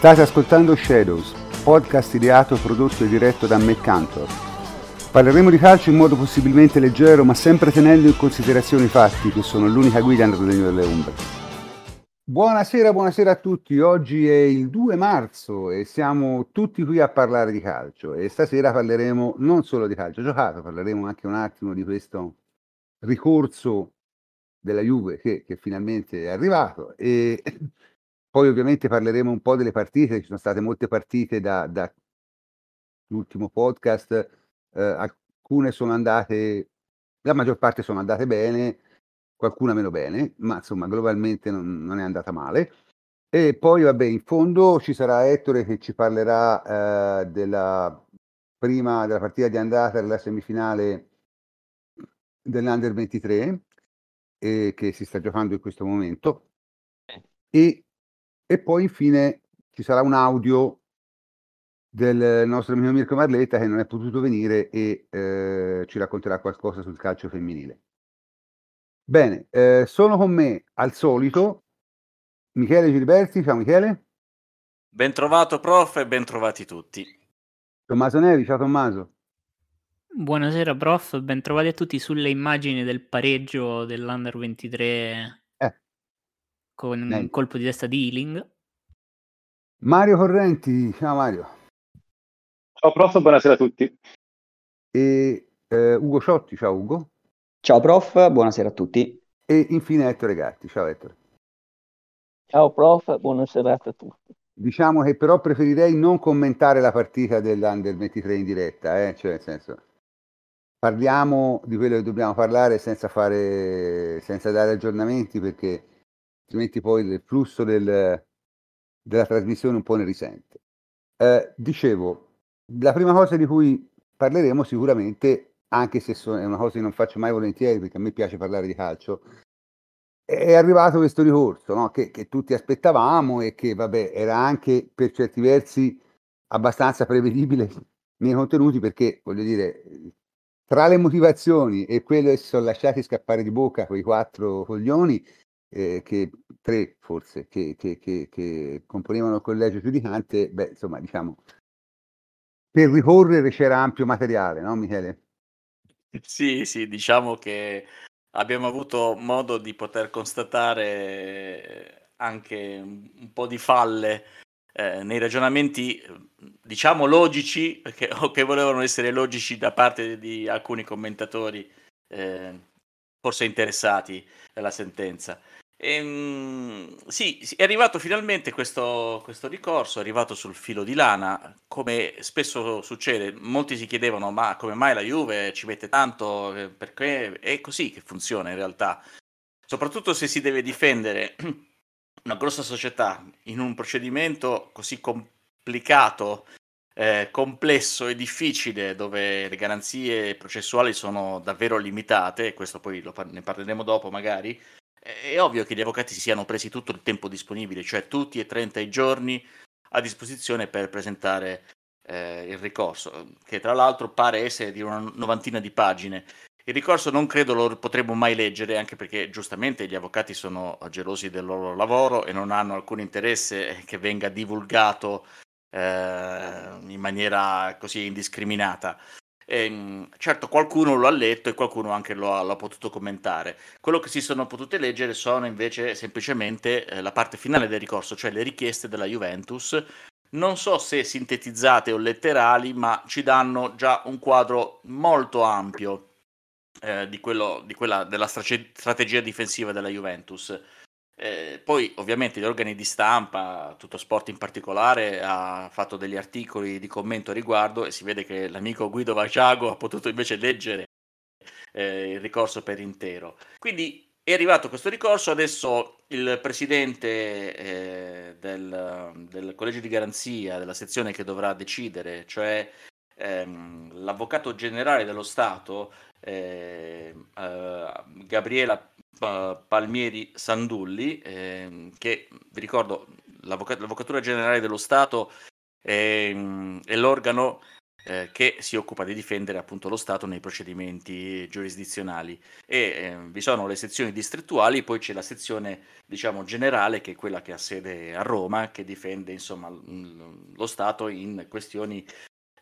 State ascoltando Shadows, podcast ideato, prodotto e diretto da Matt Cantor. Parleremo di calcio in modo possibilmente leggero, ma sempre tenendo in considerazione i fatti che sono l'unica guida nel regno delle ombre. Buonasera, buonasera a tutti. Oggi è il 2 marzo e siamo tutti qui a parlare di calcio e stasera parleremo non solo di calcio giocato, parleremo anche un attimo di questo ricorso della Juve che, che finalmente è arrivato e poi ovviamente parleremo un po' delle partite, ci sono state molte partite da, da l'ultimo podcast, eh, alcune sono andate, la maggior parte sono andate bene, qualcuna meno bene, ma insomma globalmente non, non è andata male. E poi vabbè, in fondo ci sarà Ettore che ci parlerà eh, della prima della partita di andata della semifinale dell'Under 23 eh, che si sta giocando in questo momento. E e poi infine ci sarà un audio del nostro amico Mirko Marletta che non è potuto venire e eh, ci racconterà qualcosa sul calcio femminile. Bene, eh, sono con me al solito Michele Gilberti. Ciao Michele. Ben trovato prof e ben trovati tutti. Tommaso Nevi, ciao Tommaso. Buonasera prof, ben trovati a tutti sulle immagini del pareggio dell'Under 23 con un colpo di testa di healing. Mario Correnti, ciao Mario. Ciao prof, buonasera a tutti. E eh, Ugo Ciotti, ciao Ugo. Ciao prof, buonasera a tutti. E infine Ettore Gatti, ciao Ettore. Ciao prof, buonasera a tutti. Diciamo che però preferirei non commentare la partita dell'Under 23 in diretta, eh? cioè nel senso parliamo di quello che dobbiamo parlare senza fare senza dare aggiornamenti perché altrimenti poi il flusso del, della trasmissione un po' ne risente. Eh, dicevo, la prima cosa di cui parleremo sicuramente, anche se è una cosa che non faccio mai volentieri perché a me piace parlare di calcio, è arrivato questo ricorso no? che, che, tutti aspettavamo e che vabbè, era anche per certi versi abbastanza prevedibile nei contenuti perché voglio dire tra le motivazioni e quello che si sono lasciati scappare di bocca quei quattro coglioni eh, che tre forse che, che, che, che, componevano il collegio giudicante, beh, insomma, diciamo, per ricorrere c'era ampio materiale, no Michele? Sì, sì, diciamo che abbiamo avuto modo di poter constatare anche un po' di falle eh, nei ragionamenti, diciamo logici, perché, o che volevano essere logici da parte di alcuni commentatori, eh, forse interessati dalla sentenza. Ehm, sì, è arrivato finalmente questo, questo ricorso, è arrivato sul filo di lana, come spesso succede, molti si chiedevano ma come mai la Juve ci mette tanto, eh, perché è così che funziona in realtà, soprattutto se si deve difendere una grossa società in un procedimento così complicato, eh, complesso e difficile, dove le garanzie processuali sono davvero limitate, questo poi lo, ne parleremo dopo magari, è ovvio che gli avvocati si siano presi tutto il tempo disponibile, cioè tutti e 30 i giorni a disposizione per presentare eh, il ricorso, che tra l'altro pare essere di una novantina di pagine. Il ricorso non credo lo potremo mai leggere, anche perché giustamente gli avvocati sono gelosi del loro lavoro e non hanno alcun interesse che venga divulgato eh, in maniera così indiscriminata. Ehm, certo, qualcuno lo ha letto e qualcuno anche lo ha, lo ha, potuto commentare. Quello che si sono potute leggere sono invece semplicemente eh, la parte finale del ricorso, cioè le richieste della Juventus. Non so se sintetizzate o letterali, ma ci danno già un quadro molto ampio eh, di, quello, di quella della strategia difensiva della Juventus. Eh, poi ovviamente gli organi di stampa, tutto sport in particolare, ha fatto degli articoli di commento a riguardo e si vede che l'amico Guido Vaciago ha potuto invece leggere eh, il ricorso per intero. Quindi è arrivato questo ricorso, adesso il presidente eh, del, del, collegio di garanzia, della sezione che dovrà decidere, cioè ehm, l'avvocato generale dello Stato, eh, eh, Gabriela Palmieri Sandulli, eh, che vi ricordo l'Avvoc- l'Avvocatura Generale dello Stato è, è l'organo eh, che si occupa di difendere appunto lo Stato nei procedimenti giurisdizionali. E eh, vi sono le sezioni distrettuali, poi c'è la sezione diciamo generale che è quella che ha sede a Roma, che difende insomma lo Stato in questioni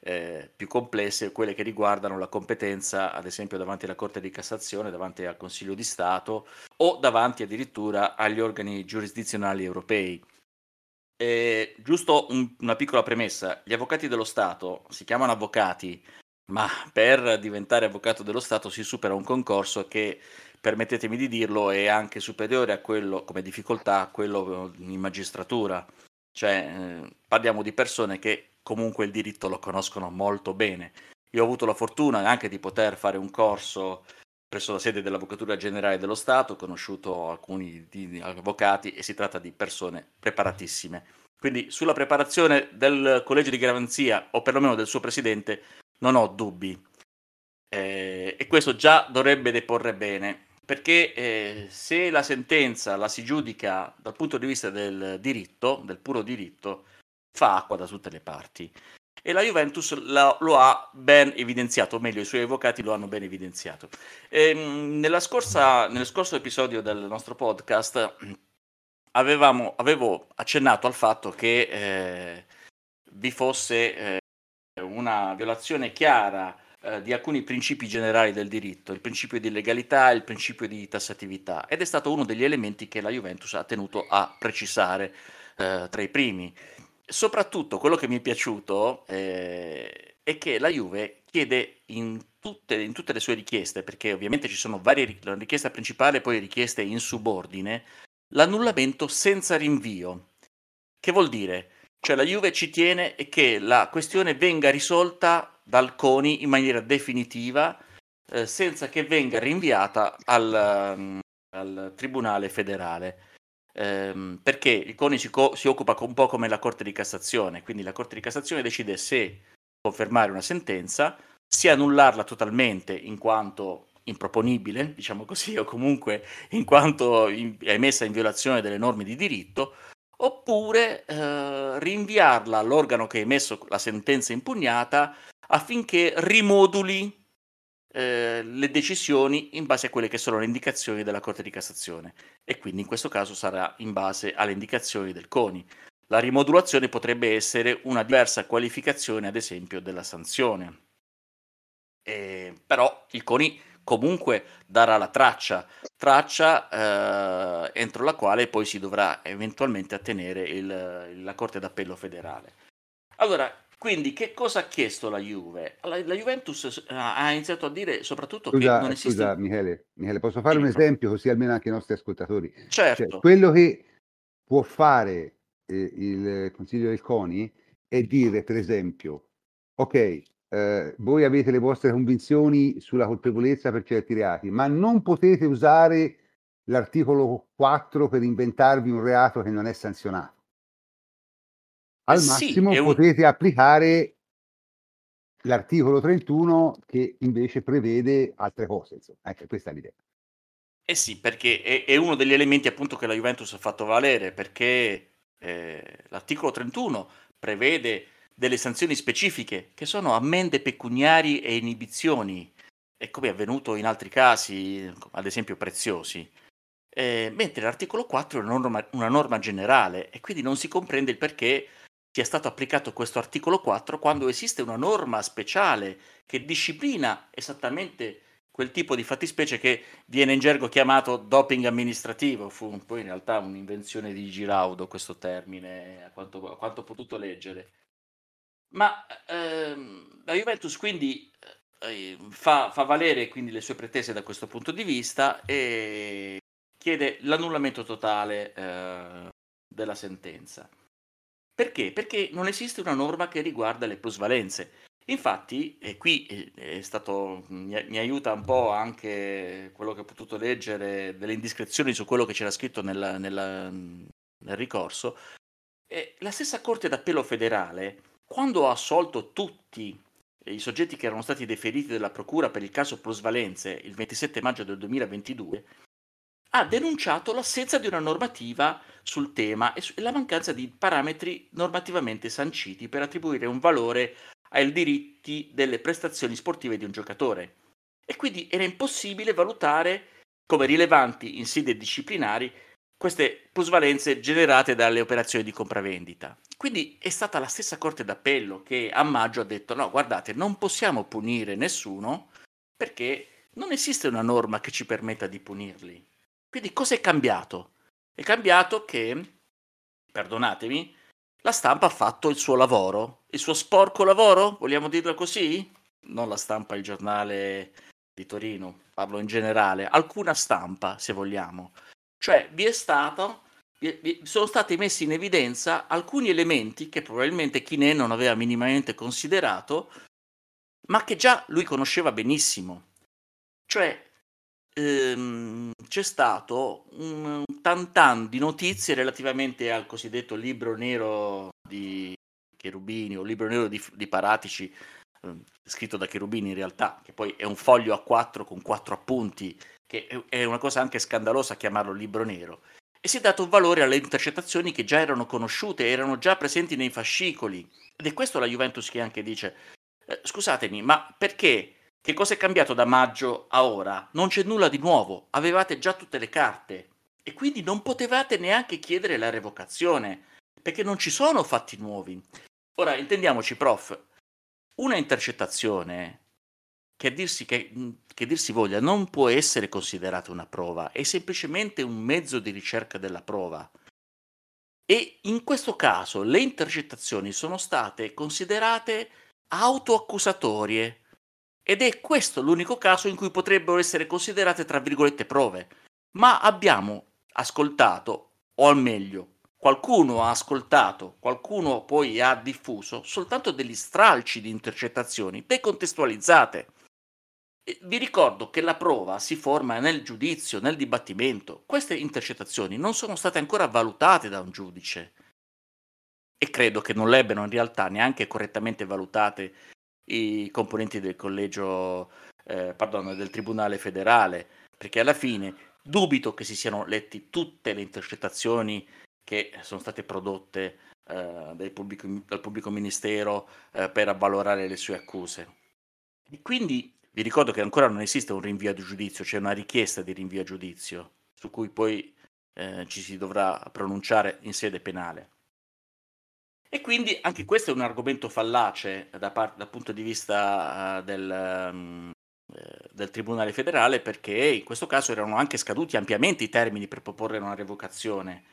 eh, più complesse, quelle che riguardano la competenza, ad esempio davanti alla Corte di Cassazione, davanti al Consiglio di Stato o davanti addirittura agli organi giurisdizionali europei. Eh, giusto un, una piccola premessa, gli avvocati dello Stato si chiamano avvocati, ma per diventare avvocato dello Stato si supera un concorso che, permettetemi di dirlo, è anche superiore a quello come difficoltà a quello in magistratura. Cioè, eh, parliamo di persone che comunque il diritto lo conoscono molto bene. Io ho avuto la fortuna anche di poter fare un corso presso la sede dell'Avvocatura Generale dello Stato, ho conosciuto alcuni avvocati e si tratta di persone preparatissime. Quindi sulla preparazione del collegio di garanzia o perlomeno del suo presidente non ho dubbi. Eh, e questo già dovrebbe deporre bene, perché eh, se la sentenza la si giudica dal punto di vista del diritto, del puro diritto, fa acqua da tutte le parti. E la Juventus la, lo ha ben evidenziato, o meglio i suoi avvocati lo hanno ben evidenziato. E, ehm, scorsa, nello scorso episodio del nostro podcast avevamo, avevo accennato al fatto che eh, vi fosse eh, una violazione chiara eh, di alcuni principi generali del diritto, il principio di legalità il principio di tassatività, ed è stato uno degli elementi che la Juventus ha tenuto a precisare eh, tra i primi soprattutto quello che mi è piaciuto eh, è che la Juve chiede in tutte, in tutte, le sue richieste, perché ovviamente ci sono varie la richiesta principale e poi richieste in subordine, l'annullamento senza rinvio. Che vuol dire? Cioè la Juve ci tiene e che la questione venga risolta dal CONI in maniera definitiva eh, senza che venga rinviata al, um, al Tribunale federale ehm, perché il CONI si, co- si, occupa un po' come la Corte di Cassazione, quindi la Corte di Cassazione decide se confermare una sentenza, se annullarla totalmente in quanto improponibile, diciamo così, o comunque in quanto in- emessa in violazione delle norme di diritto, oppure eh, rinviarla all'organo che ha emesso la sentenza impugnata affinché rimoduli eh, le decisioni in base a quelle che sono le indicazioni della Corte di Cassazione e quindi in questo caso sarà in base alle indicazioni del CONI. La rimodulazione potrebbe essere una diversa qualificazione, ad esempio, della sanzione. Eh, però il CONI comunque darà la traccia, traccia eh, entro la quale poi si dovrà eventualmente attenere il, la Corte d'Appello federale. Allora, quindi che cosa ha chiesto la Juve? La, la Juventus eh, ha iniziato a dire soprattutto scusa, che non esiste... Scusa Michele, Michele posso fare un esempio così almeno anche i nostri ascoltatori? Cioè, certo. Cioè, quello che può fare eh, il Consiglio del CONI è dire per esempio, ok, eh, voi avete le vostre convinzioni sulla colpevolezza per certi reati, ma non potete usare l'articolo 4 per inventarvi un reato che non è sanzionato. Al massimo sì, potete un... applicare l'articolo 31 che invece prevede altre cose. Insomma. Ecco, questa è l'idea. Eh sì, perché è, è, uno degli elementi appunto che la Juventus ha fatto valere, perché eh, l'articolo 31 prevede delle sanzioni specifiche che sono ammende pecuniari e inibizioni, e come è avvenuto in altri casi, ad esempio preziosi. Eh, mentre l'articolo 4 è una norma, una norma generale e quindi non si comprende il perché sia stato applicato questo articolo 4 quando esiste una norma speciale che disciplina esattamente quel tipo di fattispecie che viene in gergo chiamato doping amministrativo. Fu poi in realtà un'invenzione di Giraudo questo termine, a quanto, a quanto ho potuto leggere. Ma ehm, la Juventus quindi eh, fa, fa, valere quindi le sue pretese da questo punto di vista e chiede l'annullamento totale eh, della sentenza. Perché? Perché non esiste una norma che riguarda le plusvalenze. Infatti, e qui eh, stato, mi, mi, aiuta un po' anche quello che ho potuto leggere delle indiscrezioni su quello che c'era scritto nella, nella, nel ricorso, eh, la stessa Corte d'Appello federale, quando ha assolto tutti i soggetti che erano stati deferiti dalla Procura per il caso plusvalenze il 27 maggio del 2022, ha denunciato l'assenza di una normativa sul tema e la mancanza di parametri normativamente sanciti per attribuire un valore ai diritti delle prestazioni sportive di un giocatore e quindi era impossibile valutare come rilevanti in sede disciplinari queste plusvalenze generate dalle operazioni di compravendita. Quindi è stata la stessa Corte d'Appello che a maggio ha detto no, guardate, non possiamo punire nessuno perché non esiste una norma che ci permetta di punirli. Quindi cosa è cambiato? È cambiato che, perdonatemi, la stampa ha fatto il suo lavoro, il suo sporco lavoro, vogliamo dirlo così? Non la stampa, il giornale di Torino, parlo in generale, alcuna stampa, se vogliamo. Cioè, vi è stato sono stati messi in evidenza alcuni elementi che probabilmente Kine non aveva minimamente considerato, ma che già lui conosceva benissimo. Cioè, ehm, c'è stato un tantan di notizie relativamente al cosiddetto libro nero di Cherubini o libro nero di, di Paratici, eh, scritto da Cherubini in realtà, che poi è un foglio a quattro con quattro appunti, che è una cosa anche scandalosa chiamarlo libro nero e si è dato valore alle intercettazioni che già erano conosciute, erano già presenti nei fascicoli. Ed è questo la Juventus che anche dice, eh, scusatemi, ma perché? Che cosa è cambiato da maggio a ora? Non c'è nulla di nuovo, avevate già tutte le carte e quindi non potevate neanche chiedere la revocazione, perché non ci sono fatti nuovi. Ora, intendiamoci, prof, una intercettazione che dirsi, che, che dirsi voglia non può essere considerata una prova, è semplicemente un mezzo di ricerca della prova. E in questo caso le intercettazioni sono state considerate autoaccusatorie ed è questo l'unico caso in cui potrebbero essere considerate tra virgolette prove. Ma abbiamo ascoltato, o al meglio, qualcuno ha ascoltato, qualcuno poi ha diffuso soltanto degli stralci di intercettazioni decontestualizzate vi ricordo che la prova si forma nel giudizio, nel dibattimento. Queste intercettazioni non sono state ancora valutate da un giudice e credo che non le abbiano in realtà neanche correttamente valutate i componenti del collegio, eh, pardon, del Tribunale federale, perché alla fine dubito che si siano letti tutte le intercettazioni che sono state prodotte eh, pubblico, dal pubblico ministero eh, per avvalorare le sue accuse. E quindi vi ricordo che ancora non esiste un rinvio a giudizio, c'è una richiesta di rinvio a giudizio su cui poi eh, ci si dovrà pronunciare in sede penale. E quindi anche questo è un argomento fallace da par- dal punto di vista uh, del, um, del, Tribunale federale perché in questo caso erano anche scaduti ampiamente i termini per proporre una revocazione.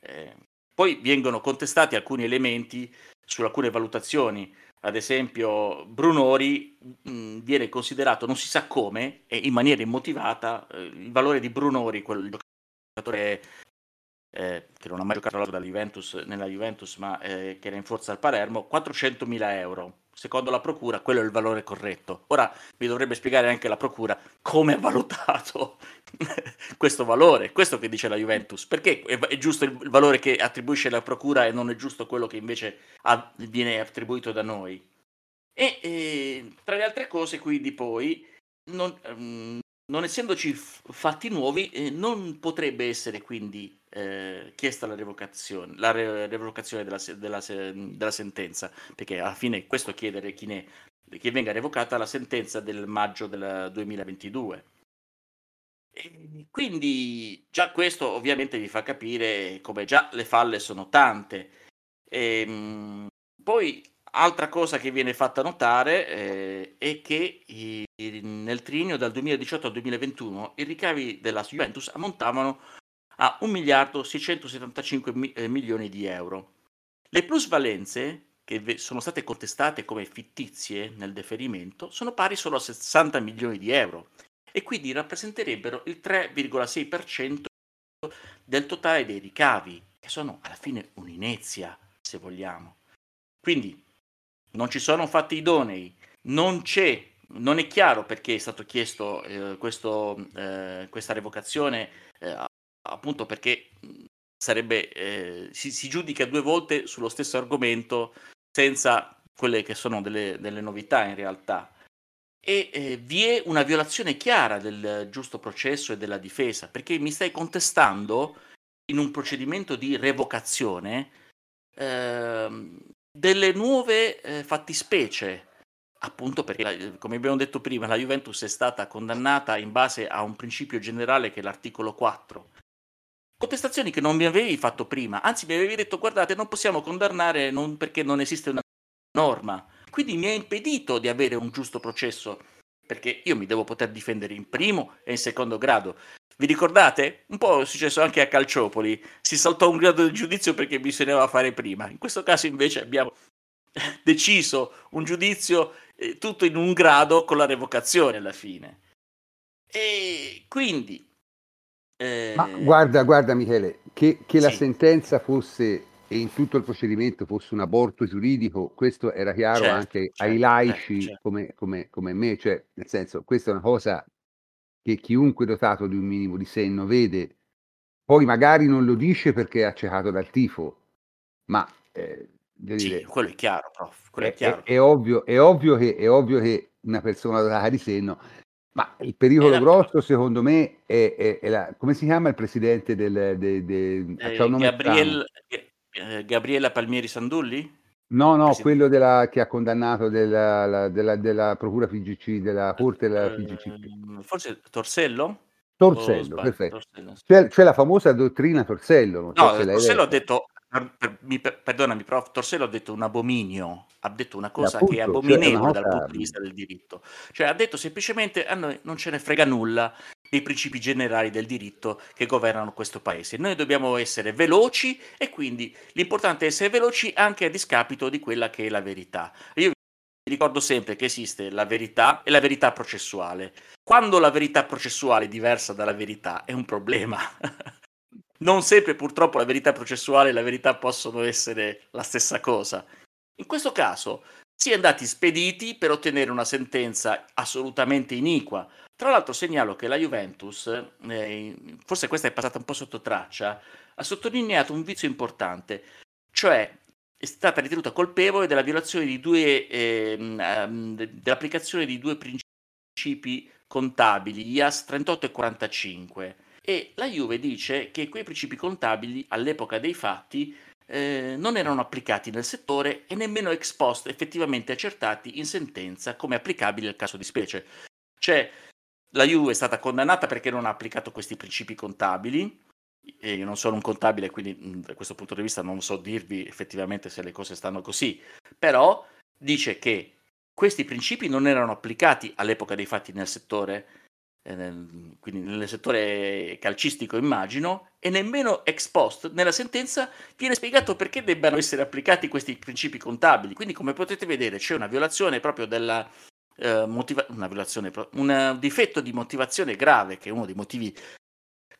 Eh, poi vengono contestati alcuni elementi su alcune valutazioni ad esempio Brunori mh, mm, viene considerato non si sa come e in maniera immotivata eh, il valore di Brunori, quel giocatore eh, che non ha mai giocato Juventus, nella Juventus ma eh, che era in forza al Palermo, 400.000 euro. Secondo la Procura quello è il valore corretto. Ora vi dovrebbe spiegare anche la Procura come ha valutato questo valore, questo che dice la Juventus, perché è, è, giusto il valore che attribuisce la Procura e non è giusto quello che invece ha, viene attribuito da noi. E eh, tra le altre cose, quindi poi, non, um, non essendoci f- fatti nuovi, eh, non potrebbe essere quindi eh, chiesta la revocazione, la re- revocazione della, se- della, se- della, sentenza, perché alla fine questo chiedere che venga revocata la sentenza del maggio del 2022. E quindi già questo ovviamente vi fa capire come già le falle sono tante. E, ehm, poi Altra cosa che viene fatta notare eh, è che i, nel triennio dal 2018 al 2021 i ricavi della Juventus ammontavano a 1 miliardo 675 mi, eh, milioni di euro. Le plusvalenze che sono state contestate come fittizie nel deferimento sono pari solo a 60 milioni di euro e quindi rappresenterebbero il 3,6% del totale dei ricavi, che sono alla fine un'inezia, se vogliamo. Quindi non ci sono fatti idonei, non c'è, non è chiaro perché è stato chiesto eh, questo, eh, questa revocazione, eh, appunto perché sarebbe, eh, si, si, giudica due volte sullo stesso argomento senza quelle che sono delle, delle novità in realtà. E eh, vi è una violazione chiara del giusto processo e della difesa, perché mi stai contestando in un procedimento di revocazione ehm, delle nuove eh, fattispecie, appunto perché, come abbiamo detto prima, la Juventus è stata condannata in base a un principio generale che è l'articolo 4. Contestazioni che non mi avevi fatto prima, anzi mi avevi detto guardate non possiamo condannare non perché non esiste una norma, quindi mi ha impedito di avere un giusto processo perché io mi devo poter difendere in primo e in secondo grado. Vi ricordate? Un po' è successo anche a Calciopoli, si saltò un grado di giudizio perché bisognava fare prima. In questo caso invece abbiamo deciso un giudizio eh, tutto in un grado con la revocazione alla fine. E quindi... Eh... Ma guarda, guarda Michele, che, che sì. la sentenza fosse e in tutto il procedimento fosse un aborto giuridico, questo era chiaro certo, anche certo, ai laici certo. come, come, come, me, cioè nel senso questa è una cosa che chiunque dotato di un minimo di senno vede, poi magari non lo dice perché è accecato dal tifo, ma eh, sì, dire, quello è chiaro, prof, quello è, è, chiaro. È, è, ovvio, è, ovvio che, è ovvio che una persona dotata di senno ma il pericolo la... grosso, secondo me, è, è, è la, come si chiama il presidente del... De, de, eh, Gabriel, eh, Gabriella Palmieri Sandulli? No, no, quello della, che ha condannato della, la, della, della Procura PGC, della Corte della PGC. Eh, forse Torsello? Torsello, perfetto. Torsello, c'è, c'è, la famosa dottrina Torsello. No, so Torsello ha detto, per, per, mi, perdonami, prof, Torsello ha detto un abominio, ha detto una cosa appunto, che è cioè, abominevole cioè, dal punto di vista del diritto. Cioè ha detto semplicemente a noi non ce ne frega nulla dei principi generali del diritto che governano questo paese. Noi dobbiamo essere veloci e quindi l'importante è essere veloci anche a discapito di quella che è la verità. Io vi ricordo sempre che esiste la verità e la verità processuale. Quando la verità processuale è diversa dalla verità è un problema. non sempre purtroppo la verità processuale e la verità possono essere la stessa cosa. In questo caso si è andati spediti per ottenere una sentenza assolutamente iniqua, tra l'altro segnalo che la Juventus, eh, forse questa è passata un po' sotto traccia, ha sottolineato un vizio importante, cioè è stata ritenuta colpevole della violazione di due, eh, dell'applicazione di due principi contabili, IAS 38 e 45. E la Juve dice che quei principi contabili all'epoca dei fatti eh, non erano applicati nel settore e nemmeno ex post effettivamente accertati in sentenza come applicabili al caso di specie. Cioè, la Juve è stata condannata perché non ha applicato questi principi contabili. E io non sono un contabile, quindi da questo punto di vista non so dirvi effettivamente se le cose stanno così. Però dice che questi principi non erano applicati all'epoca dei fatti nel settore, nel, quindi nel settore calcistico immagino, e nemmeno ex post nella sentenza viene spiegato perché debbano essere applicati questi principi contabili. Quindi come potete vedere c'è una violazione proprio della, eh, motiva- una violazione, un difetto di motivazione grave, che è uno dei motivi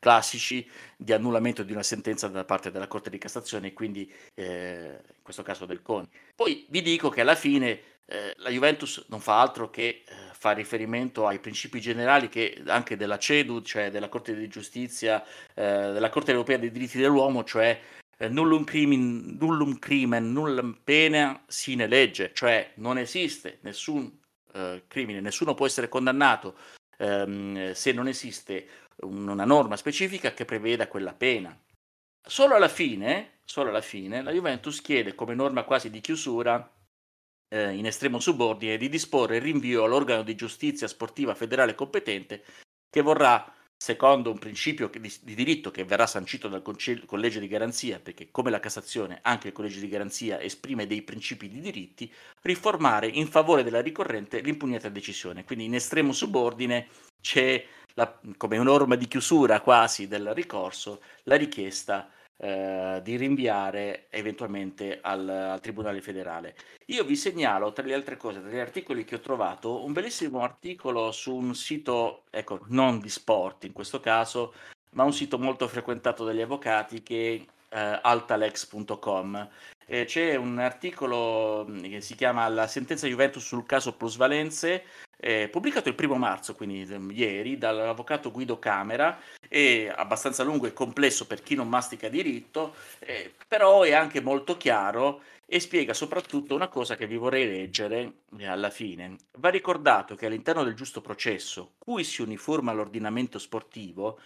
classici di annullamento di una sentenza da parte della Corte di Cassazione, quindi eh, in questo caso del CONI. Poi vi dico che alla fine eh, la Juventus non fa altro che eh, fa riferimento ai principi generali che anche della CEDU, cioè della Corte di Giustizia, eh, della Corte Europea dei diritti dell'uomo, cioè eh, nullum crimen, nullum crimen, nullum pena sine legge, cioè non esiste nessun eh, crimine, nessuno può essere condannato ehm, se non esiste una norma specifica che preveda quella pena. Solo alla fine, solo alla fine la Juventus chiede come norma quasi di chiusura eh, in estremo subordine di disporre il rinvio all'organo di giustizia sportiva federale competente che vorrà secondo un principio di, di, diritto che verrà sancito dal collegio di garanzia, perché come la Cassazione anche il collegio di garanzia esprime dei principi di diritti, riformare in favore della ricorrente l'impugnata decisione. Quindi in estremo subordine c'è la, come norma di chiusura quasi del ricorso la richiesta eh, di rinviare eventualmente al, al, Tribunale federale. Io vi segnalo, tra le altre cose, tra gli articoli che ho trovato, un bellissimo articolo su un sito, ecco, non di sport in questo caso, ma un sito molto frequentato dagli avvocati che è eh, altalex.com. Eh, c'è un articolo mm, che si chiama La sentenza Juventus sul caso plusvalenze eh, pubblicato il primo marzo, quindi ehm, ieri, dall'avvocato Guido Camera, è abbastanza lungo e complesso per chi non mastica diritto, eh, però è anche molto chiaro e spiega soprattutto una cosa che vi vorrei leggere eh, alla fine. Va ricordato che all'interno del giusto processo, cui si uniforma l'ordinamento sportivo,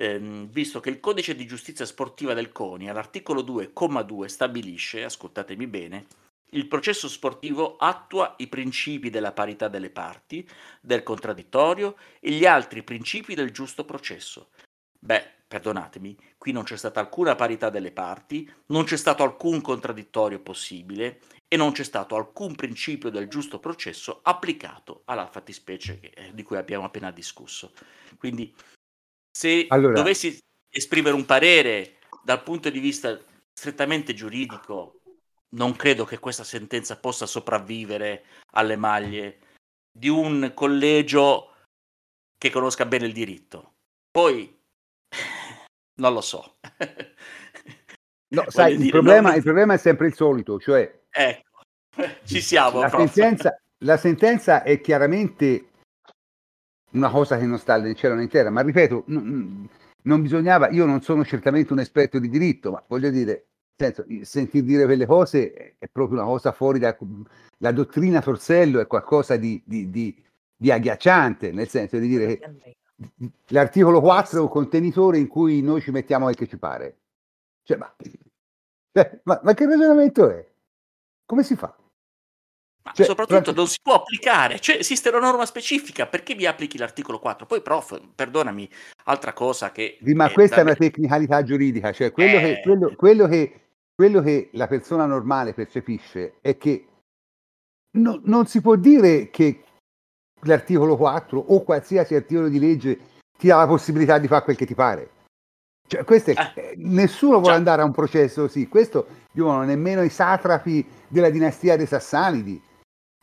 ehm, visto che il codice di giustizia sportiva del CONI all'articolo 2,2 stabilisce, ascoltatemi bene, il processo sportivo attua i principi della parità delle parti, del contraddittorio e gli altri principi del giusto processo. Beh, perdonatemi, qui non c'è stata alcuna parità delle parti, non c'è stato alcun contraddittorio possibile e non c'è stato alcun principio del giusto processo applicato alla fattispecie eh, di cui abbiamo appena discusso. Quindi, se allora... dovessi esprimere un parere dal punto di vista strettamente giuridico non credo che questa sentenza possa sopravvivere alle maglie di un collegio che conosca bene il diritto. Poi non lo so. No, sai, il, problema, non... il, problema, è sempre il solito, cioè... Ecco, ci siamo. La sentenza, la sentenza, è chiaramente una cosa che non sta nel cielo né in terra, ma ripeto, non, non bisognava, io non sono certamente un esperto di diritto, ma voglio dire, senso, sentir dire quelle cose è proprio una cosa fuori da... La dottrina Torsello è qualcosa di, di, di, di agghiacciante, nel senso di dire che l'articolo 4 è un contenitore in cui noi ci mettiamo quel che ci pare. Cioè, ma, ma, ma che ragionamento è? Come si fa? Ma cioè, soprattutto non si può applicare, cioè esiste una norma specifica, perché mi applichi l'articolo 4? Poi prof, perdonami, altra cosa che... ma è questa da... è una tecnicalità giuridica, cioè quello, eh... che, quello, quello che quello che la persona normale percepisce è che no, non si può dire che l'articolo 4 o qualsiasi articolo di legge ti dà la possibilità di fare quel che ti pare. Cioè, è, ah, nessuno vuole andare a un processo così. Questo dicono nemmeno i satrapi della dinastia dei Sassanidi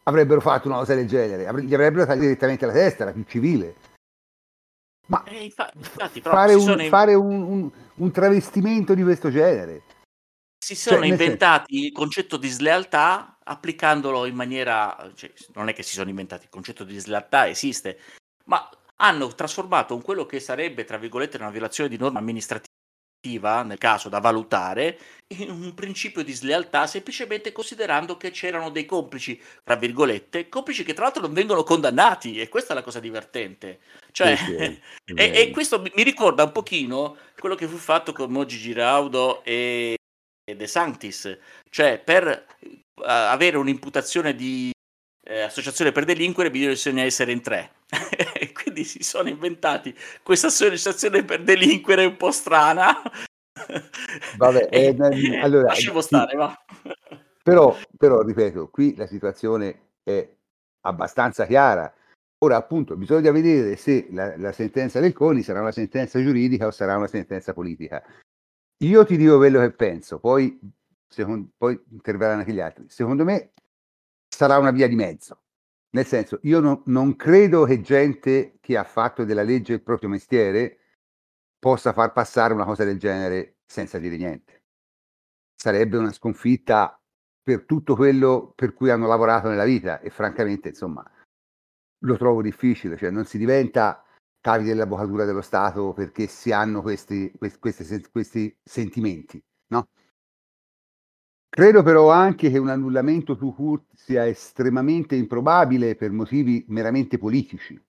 avrebbero fatto una cosa del genere. Gli avrebbero tagliato direttamente la testa, era più civile. Ma eh, infatti, fare, un, in... fare un, un, un, travestimento di questo genere si sono cioè, inventati senso... il concetto di slealtà applicandolo in maniera, cioè, non è che si sono inventati, il concetto di slealtà esiste, ma hanno trasformato un quello che sarebbe, tra virgolette, una violazione di norma amministrativa, nel caso da valutare, un principio di slealtà, semplicemente considerando che c'erano dei complici, tra virgolette, complici che tra l'altro non vengono condannati, e questa è la cosa divertente. Cioè, sì, e, e, questo mi ricorda un pochino quello che fu fatto con Mogi Giraudo e De Sanctis, cioè per uh, avere un'imputazione di eh, associazione per delinquere bisogna essere in tre. e quindi si sono inventati questa associazione per delinquere un po' strana. Vabbè, eh, allora, lasciamo stare, sì. va. Però, però, ripeto, qui la situazione è abbastanza chiara. Ora, appunto, bisogna vedere se la, la sentenza del CONI sarà una sentenza giuridica o sarà una sentenza politica. Io ti dico quello che penso, poi, secondo, poi interverranno anche gli altri. Secondo me sarà una via di mezzo. Nel senso, io no, non credo che gente che ha fatto della legge il proprio mestiere possa far passare una cosa del genere senza dire niente. Sarebbe una sconfitta per tutto quello per cui hanno lavorato nella vita e francamente, insomma, lo trovo difficile, cioè non si diventa cavi dell'avvocatura dello Stato perché si hanno questi, questi, questi sentimenti. No? Credo però anche che un annullamento to court sia estremamente improbabile per motivi meramente politici.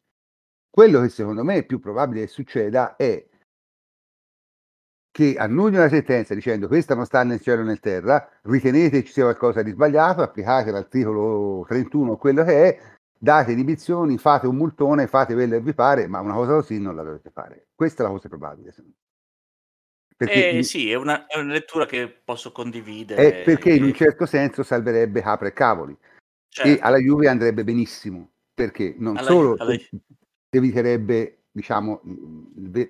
Quello che secondo me è più probabile che succeda è che annulli una sentenza dicendo questa non sta nel cielo né nel terra, ritenete ci sia qualcosa di sbagliato, applicate l'articolo 31 quello che è, date inibizioni, fate un multone, fate quello che vi pare, ma una cosa così non la dovete fare. Questa è la cosa probabile. Perché eh, sì, è una, è una, lettura che posso condividere. È perché in un certo senso salverebbe capre e cavoli. Certo. E alla Juve andrebbe benissimo, perché non alla, solo alla... eviterebbe diciamo,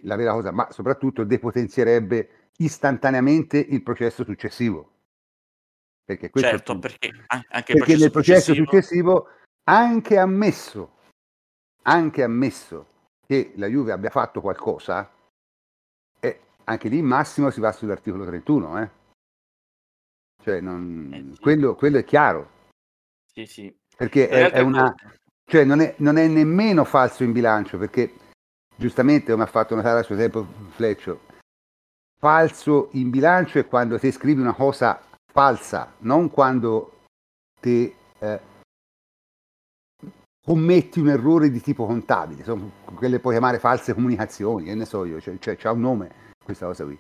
la vera cosa, ma soprattutto depotenzierebbe istantaneamente il processo successivo. Perché, certo, perché anche perché nel processo successivo, successivo anche ammesso, anche ammesso che la Juve abbia fatto qualcosa, eh, anche lì massimo si va sull'articolo 31, eh? Cioè, non, eh sì. quello, quello, è chiaro. Sì, sì. Perché è, è una... Cioè, non è, non è, nemmeno falso in bilancio, perché giustamente, come ha fatto notare a suo tempo Fleccio, falso in bilancio è quando ti scrivi una cosa falsa, non quando ti eh, commetti un errore di tipo contabile, sono quelle puoi chiamare false comunicazioni, che ne so io, cioè, cioè c'ha un nome questa cosa qui.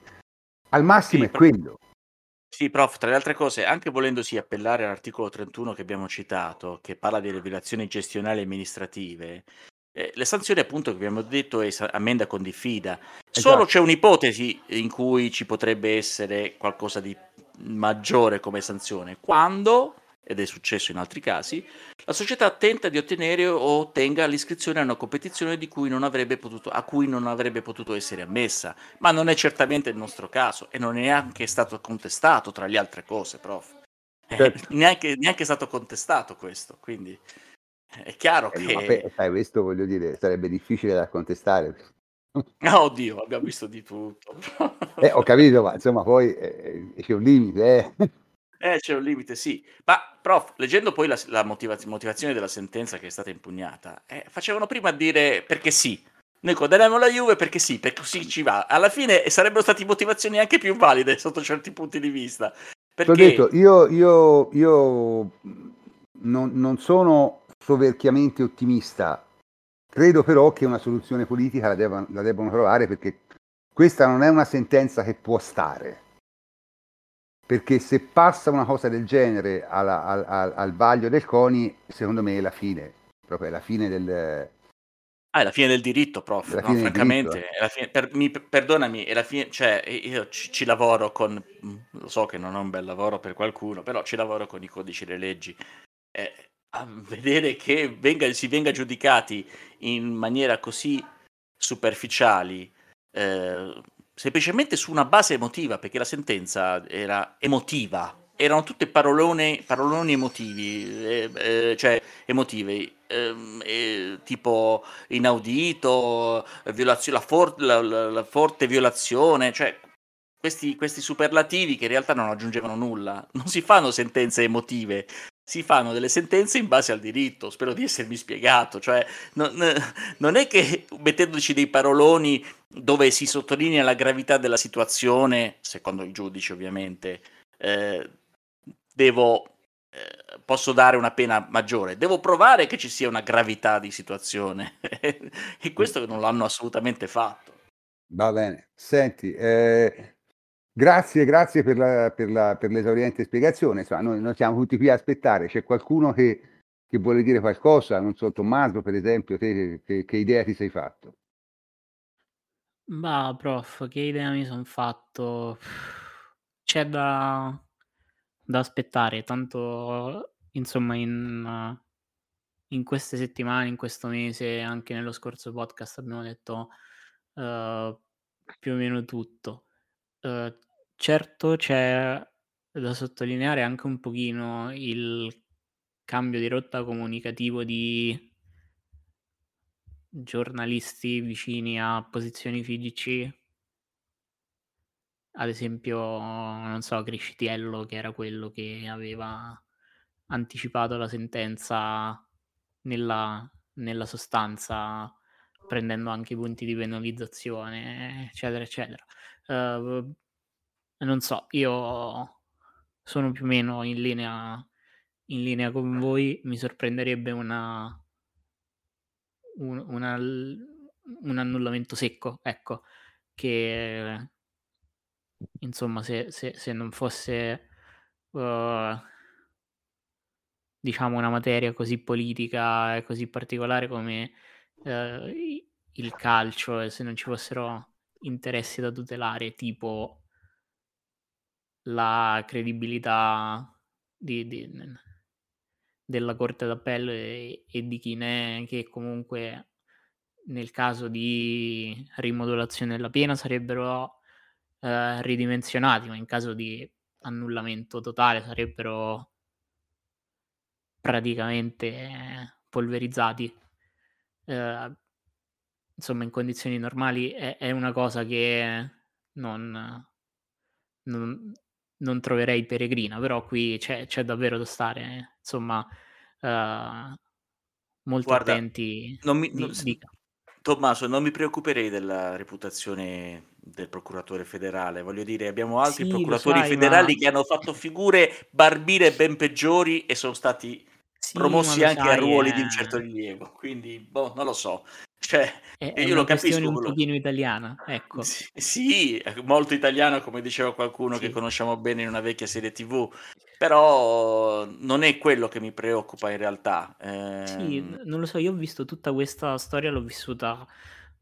Al massimo sì, è quello. Sì, prof, tra le altre cose, anche volendosi appellare all'articolo 31 che abbiamo citato, che parla di rivelazioni gestionali e amministrative, eh, le sanzioni appunto che abbiamo detto è ammenda con diffida. Solo c'è un'ipotesi in cui ci potrebbe essere qualcosa di maggiore come sanzione, quando ed è successo in altri casi, la società tenta di ottenere o ottenga l'iscrizione a una competizione cui potuto, a cui non avrebbe potuto essere ammessa, ma non è certamente il nostro caso e non è neanche stato contestato tra le altre cose, prof. Eh, certo. Eh, neanche, neanche stato contestato questo, quindi è chiaro eh, che... No, beh, sai, questo voglio dire, sarebbe difficile da contestare. Oh, oddio, abbiamo visto di tutto. eh, ho capito, ma insomma poi eh, c'è un limite, eh. Eh, c'è un limite, sì. Ma, prof, leggendo poi la, la motivaz- motivazione della sentenza che è stata impugnata, eh, facevano prima a dire perché sì. Noi condanniamo la Juve perché sì, perché così ci va. Alla fine sarebbero state motivazioni anche più valide sotto certi punti di vista. Perché... Detto, io, io, io non, non sono soverchiamente ottimista, credo però che una soluzione politica la, debbano, la debbano trovare perché questa non è una sentenza che può stare perché se passa una cosa del genere alla, al, al, al, vaglio del CONI, secondo me è la fine, proprio è la fine del... Ah, è la fine del diritto, prof. No, francamente, diritto. Fine, per, mi, perdonami, è la fine, cioè, io ci, ci, lavoro con, mm, lo so che non è un bel lavoro per qualcuno, però ci lavoro con i codici e le leggi. Eh, a vedere che venga, si venga giudicati in maniera così superficiali, eh, semplicemente su una base emotiva, perché la sentenza era emotiva, erano tutte parolone, paroloni emotivi, eh, eh, cioè emotivi, eh, tipo inaudito, violazione, la, for- la, la, la, forte violazione, cioè questi, questi superlativi che in realtà non aggiungevano nulla. Non si fanno sentenze emotive, si fanno delle sentenze in base al diritto. Spero di essermi spiegato. Cioè, non, non, è che mettendoci dei paroloni dove si sottolinea la gravità della situazione, secondo i giudici ovviamente, eh, devo, eh, posso dare una pena maggiore. Devo provare che ci sia una gravità di situazione. e questo non l'hanno assolutamente fatto. Va bene. Senti, eh, Grazie, grazie per, la, per, la, per l'esauriente spiegazione. Insomma, noi, noi, siamo tutti qui a aspettare. C'è qualcuno che, che vuole dire qualcosa? Non so, Tommaso, per esempio, te, che, che idea ti sei fatto? Bah, prof, che idea mi sono fatto? C'è da, da aspettare, tanto insomma in, in queste settimane, in questo mese, anche nello scorso podcast abbiamo detto uh, più o meno tutto. Uh, Certo c'è da sottolineare anche un pochino il cambio di rotta comunicativo di giornalisti vicini a posizioni FIGC. Ad esempio, non so, Criscitiello che era quello che aveva anticipato la sentenza nella, nella sostanza, prendendo anche i punti di penalizzazione, eccetera, eccetera. Uh, non so, io sono più o meno in linea, in linea con voi. Mi sorprenderebbe una, un, una, un annullamento secco, ecco, che insomma se, se, se non fosse uh, diciamo una materia così politica e così particolare come uh, il calcio e se non ci fossero interessi da tutelare tipo la credibilità di, di, della Corte d'Appello e, e di chi ne è, che comunque nel caso di rimodulazione della pena sarebbero eh, ridimensionati, ma in caso di annullamento totale sarebbero praticamente polverizzati. Eh, insomma, in condizioni normali è, è una cosa che non, non, non troverei peregrina, però qui c'è, c'è davvero da stare, insomma, uh, molto Guarda, attenti. Non mi, non, di... Tommaso, non mi preoccuperei della reputazione del procuratore federale. Voglio dire, abbiamo altri sì, procuratori sai, federali ma... che hanno fatto figure barbine ben peggiori e sono stati sì, promossi anche sai, a ruoli eh... di un certo rilievo. Quindi, boh, non lo so. Cioè, È, è io una lo capisco un quello. pochino italiana, ecco. Sì, sì, molto italiano, come diceva qualcuno che Sì. conosciamo bene in una vecchia serie TV, però non è quello che mi preoccupa in realtà. Sì, Ehm, non lo so, io ho visto tutta questa storia, l'ho vissuta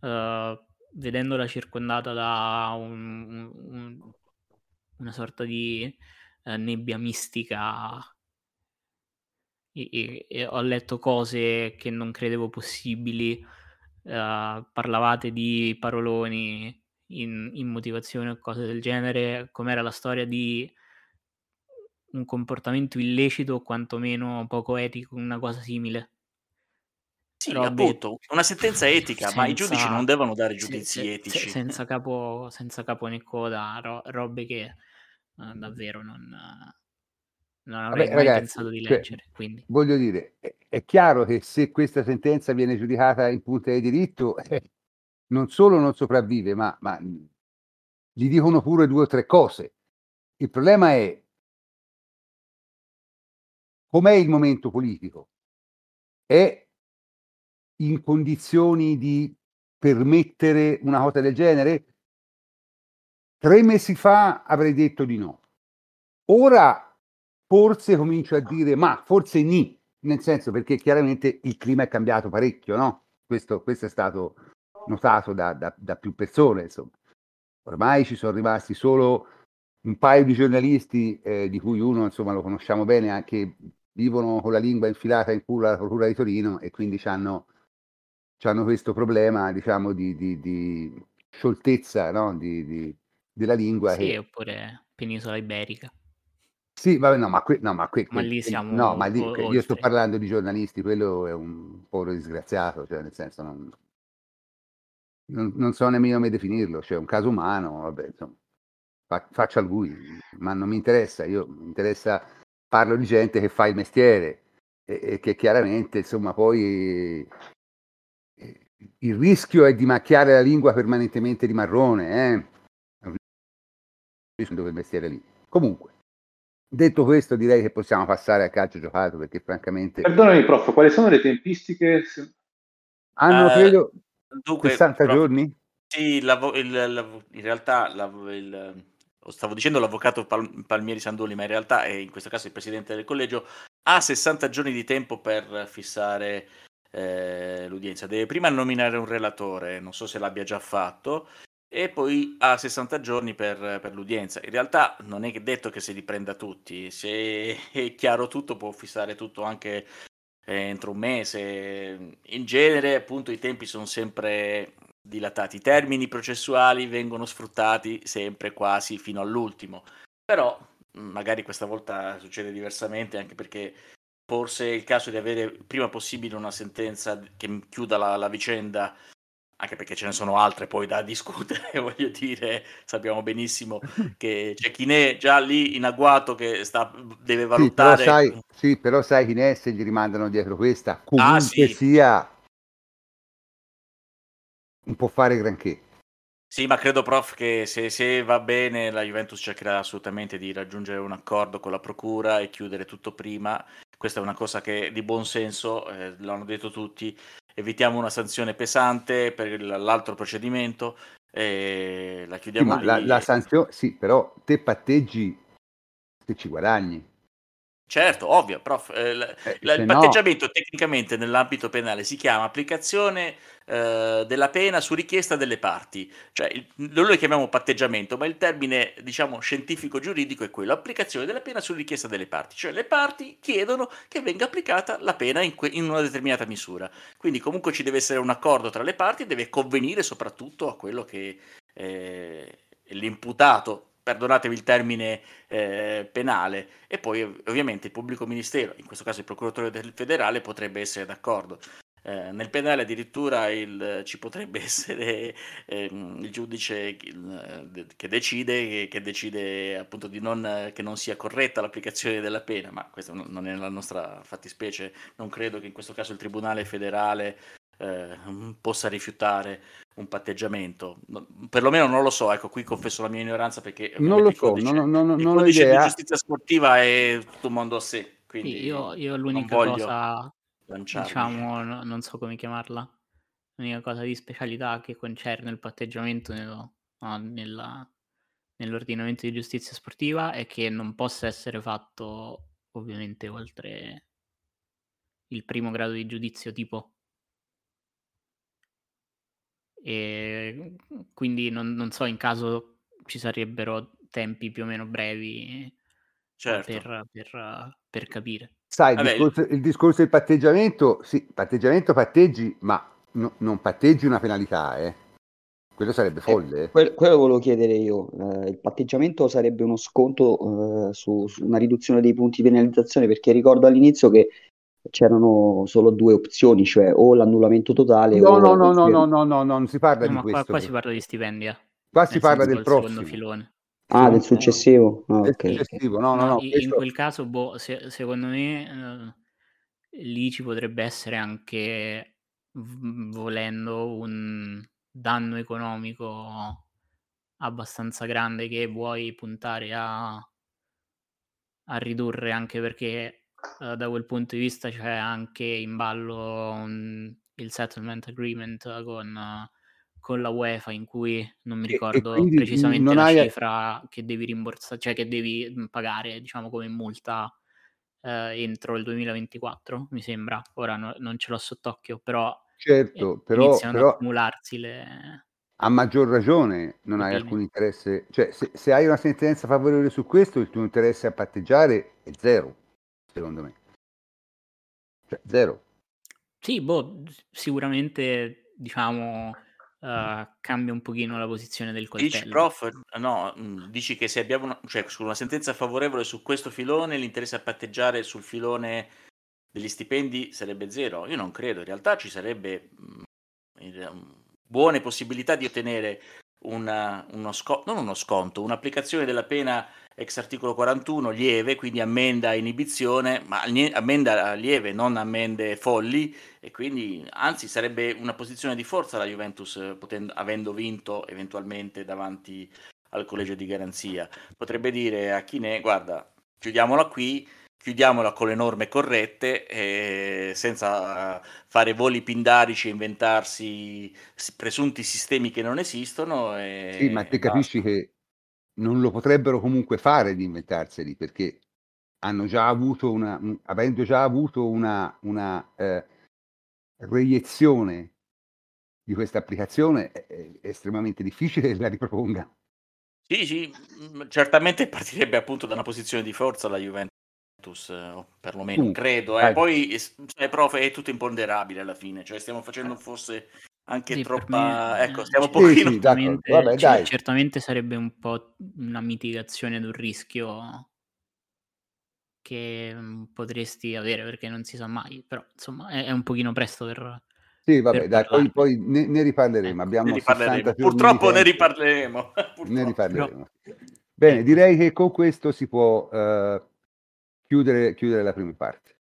eh, vedendola circondata da un- un- un- una sorta di eh, nebbia mistica e, e- e ho letto cose che non credevo possibili. Eh, parlavate di paroloni in, in motivazione o cose del genere, com'era la storia di un comportamento illecito o quantomeno poco etico, una cosa simile. sì, Robe appunto, una sentenza etica, ma i giudici non senza, devono dare se- giudizi se- se- etici. senza, capo, senza capo né coda, ro- robe che eh, davvero non, non avrei Vabbè, mai ragazzi, pensato di cioè, leggere. Quindi. voglio dire, è, è chiaro che se questa sentenza viene giudicata in punta di diritto, eh, non solo non sopravvive, ma, ma gli dicono pure due o tre cose. Il problema è com'è il momento politico? È in condizioni di permettere una cosa del genere? Tre mesi fa avrei detto di no. Ora forse comincio a dire ma forse ni, nel senso perché chiaramente il clima è cambiato parecchio, no? Questo, questo è stato notato da, da- da più persone, insomma. Ormai ci sono rimasti solo un paio di giornalisti, eh, di cui uno, insomma, lo conosciamo bene, anche vivono con la lingua infilata in culo alla procura di Torino e quindi hanno questo problema, diciamo, di, di- di scioltezza, no? Di- di- della lingua Sì, che oppure penisola iberica. Sì, vabbè, no, ma, que- no, ma, que- Ma lì siamo no, ma lì- o- que- io sto oltre. parlando di giornalisti, quello è un povero disgraziato, cioè nel senso non, non, non so nemmeno come definirlo, cioè un caso umano, vabbè, insomma, fa- faccia lui, ma non mi interessa, io mi interessa, parlo di gente che fa il mestiere e, e che chiaramente, insomma, poi eh, il rischio è di macchiare la lingua permanentemente di marrone, eh? Rischio di quel mestiere lì. Comunque. Detto questo, direi che possiamo passare a calcio giocato perché francamente Perdonami, prof, quali sono le tempistiche? Hanno Eh, credo dunque, 60 prof, giorni. Sì, l'avo- il- l'av- in realtà l'av- il- stavo dicendo l'avvocato Pal- Palmieri Sandoli, ma in realtà è in questo caso il presidente del collegio, ha 60 giorni di tempo per fissare eh, l'udienza. Deve prima nominare un relatore, non so se l'abbia già fatto, e poi ha 60 giorni per, per l'udienza. In realtà non è detto che se li prenda tutti, se è chiaro tutto può fissare tutto anche eh, entro un mese. In genere, appunto, i tempi sono sempre dilatati. I termini processuali vengono sfruttati sempre quasi fino all'ultimo. Però mh, magari questa volta succede diversamente, anche perché forse è il caso di avere prima possibile una sentenza che chiuda la, la vicenda. Anche perché ce ne sono altre poi da discutere, voglio dire, sappiamo benissimo che c'è chi ne è già lì in agguato che sta, deve Sì, però valutare. sai, sì, però sai chi ne è se gli rimandano dietro questa, comunque Ah, sì. sia, non può fare granché. Sì, ma credo, prof, che se, se va bene la Juventus cercherà assolutamente di raggiungere un accordo con la procura e chiudere tutto prima. Questa è una cosa che di buon senso, eh, l'hanno detto tutti, evitiamo una sanzione pesante per l'altro procedimento e la Sì, chiudiamo ma la, la sanzione, sì, però te patteggi se ci guadagni. Certo, ovvio, prof. eh, l- Eh, se il no- patteggiamento tecnicamente nell'ambito penale si chiama applicazione eh, della pena su richiesta delle parti. Cioè, il- noi lo chiamiamo patteggiamento, ma il termine, diciamo, scientifico-giuridico è quello, applicazione della pena su richiesta delle parti. Cioè, le parti chiedono che venga applicata la pena in, que- in una determinata misura. Quindi comunque ci deve essere un accordo tra le parti deve convenire soprattutto a quello che eh, l'imputato, perdonatemi il termine eh, penale, e poi ov- ovviamente il pubblico ministero, in questo caso il procuratore federale, potrebbe essere d'accordo. Eh, nel penale addirittura il- ci potrebbe essere ehm, il giudice che- decide, che, decide appunto non, che non sia corretta l'applicazione della pena, ma questa non è la nostra fattispecie, non credo che in questo caso il Tribunale federale eh, possa rifiutare un patteggiamento. No, perlomeno non lo so, ecco, qui confesso la mia ignoranza perché Non lo so, codice- non, non- il non ho codice idea. di giustizia sportiva è tutto un mondo a sé, quindi Sì, io, io non l'unica voglio cosa, lanciarmi. diciamo, no- non so come chiamarla, l'unica cosa di specialità che concerne il patteggiamento nello- no, nella- nell'ordinamento di giustizia sportiva è che non possa essere fatto ovviamente oltre il primo grado di giudizio tipo. E quindi non, non so in caso ci sarebbero tempi più o meno brevi eh, Certo. per, per- per capire. Sai, il discorso, il discorso del patteggiamento, sì, patteggiamento patteggi, ma no- non patteggi una penalità, eh. Quello sarebbe folle. eh. Que- quello volevo chiedere io. Eh, il patteggiamento sarebbe uno sconto eh, su, su una riduzione dei punti di penalizzazione, perché ricordo all'inizio che c'erano solo due opzioni, cioè o l'annullamento totale No, o no, no, no, no, no, no, no, non si parla No, di ma qua, questo. qua si parla di stipendi, eh. Qua si parla del prossimo. filone. Ah, del successivo. Ah, Del ok. successivo. No, no, No, no. in questo- quel caso, boh, se- secondo me eh, lì ci potrebbe essere anche, volendo, un danno economico abbastanza grande che vuoi puntare a, a ridurre, anche perché eh, da quel punto di vista c'è anche in ballo un- il settlement agreement con, con la UEFA in cui non mi E- e ricordo quindi precisamente la hai- cifra che devi rimborsare, cioè che devi mm, pagare, diciamo, come multa eh, entro il 2024, mi sembra. Ora no- non ce l'ho sott'occhio, però, Certo, eh, però, iniziano ad però accumularsi le... a maggior ragione non hai alcun interesse. Cioè, se, se hai una sentenza favorevole su questo, il tuo interesse a patteggiare è zero, secondo me. Cioè, zero. Sì, boh, sicuramente, diciamo, eh, cambia un pochino la posizione del Dici, coltello. prof, no, mh, dici che se abbiamo una, cioè, su una sentenza favorevole su questo filone, l'interesse a patteggiare sul filone degli stipendi sarebbe zero? Io non credo, in realtà ci sarebbe mh, in- mh, buone possibilità di ottenere una- uno sco- uno sconto, un'applicazione della pena ex articolo 41 lieve, quindi ammenda inibizione, ma ammenda lieve, non ammende folli, e quindi anzi sarebbe una posizione di forza la Juventus potendo- avendo vinto eventualmente davanti al collegio di garanzia. Potrebbe dire a chi ne guarda, chiudiamola qui, chiudiamola con le norme corrette, eh, senza eh, fare voli pindarici e inventarsi presunti sistemi che non esistono. E Sì, ma te capisci che non lo potrebbero comunque fare di inventarseli perché hanno già avuto una, un- avendo già avuto una, una eh, reiezione di questa applicazione, è, è estremamente difficile che la riproponga. Sì, sì, mh, certamente partirebbe appunto da una posizione di forza la Juventus, eh, o perlomeno Mm, credo. Eh. Poi, eh, sai, prof, è tutto imponderabile alla fine, cioè stiamo facendo forse anche Sì, troppa... me, ecco, eh, stiamo un Sì, pochino... sì, certamente, Vabbè, ci- dai. certamente sarebbe un po' una mitigazione di un rischio che mm, potresti avere perché non si sa mai, però insomma è, è un pochino presto per, Sì, vabbè, dai, poi, poi ne, ne riparleremo. Ecco, Ne Abbiamo 60 riparleremo. Purtroppo ne riparleremo. Ne Purtroppo. riparleremo. Però- Bene, direi che con questo si può eh, chiudere, chiudere la prima parte.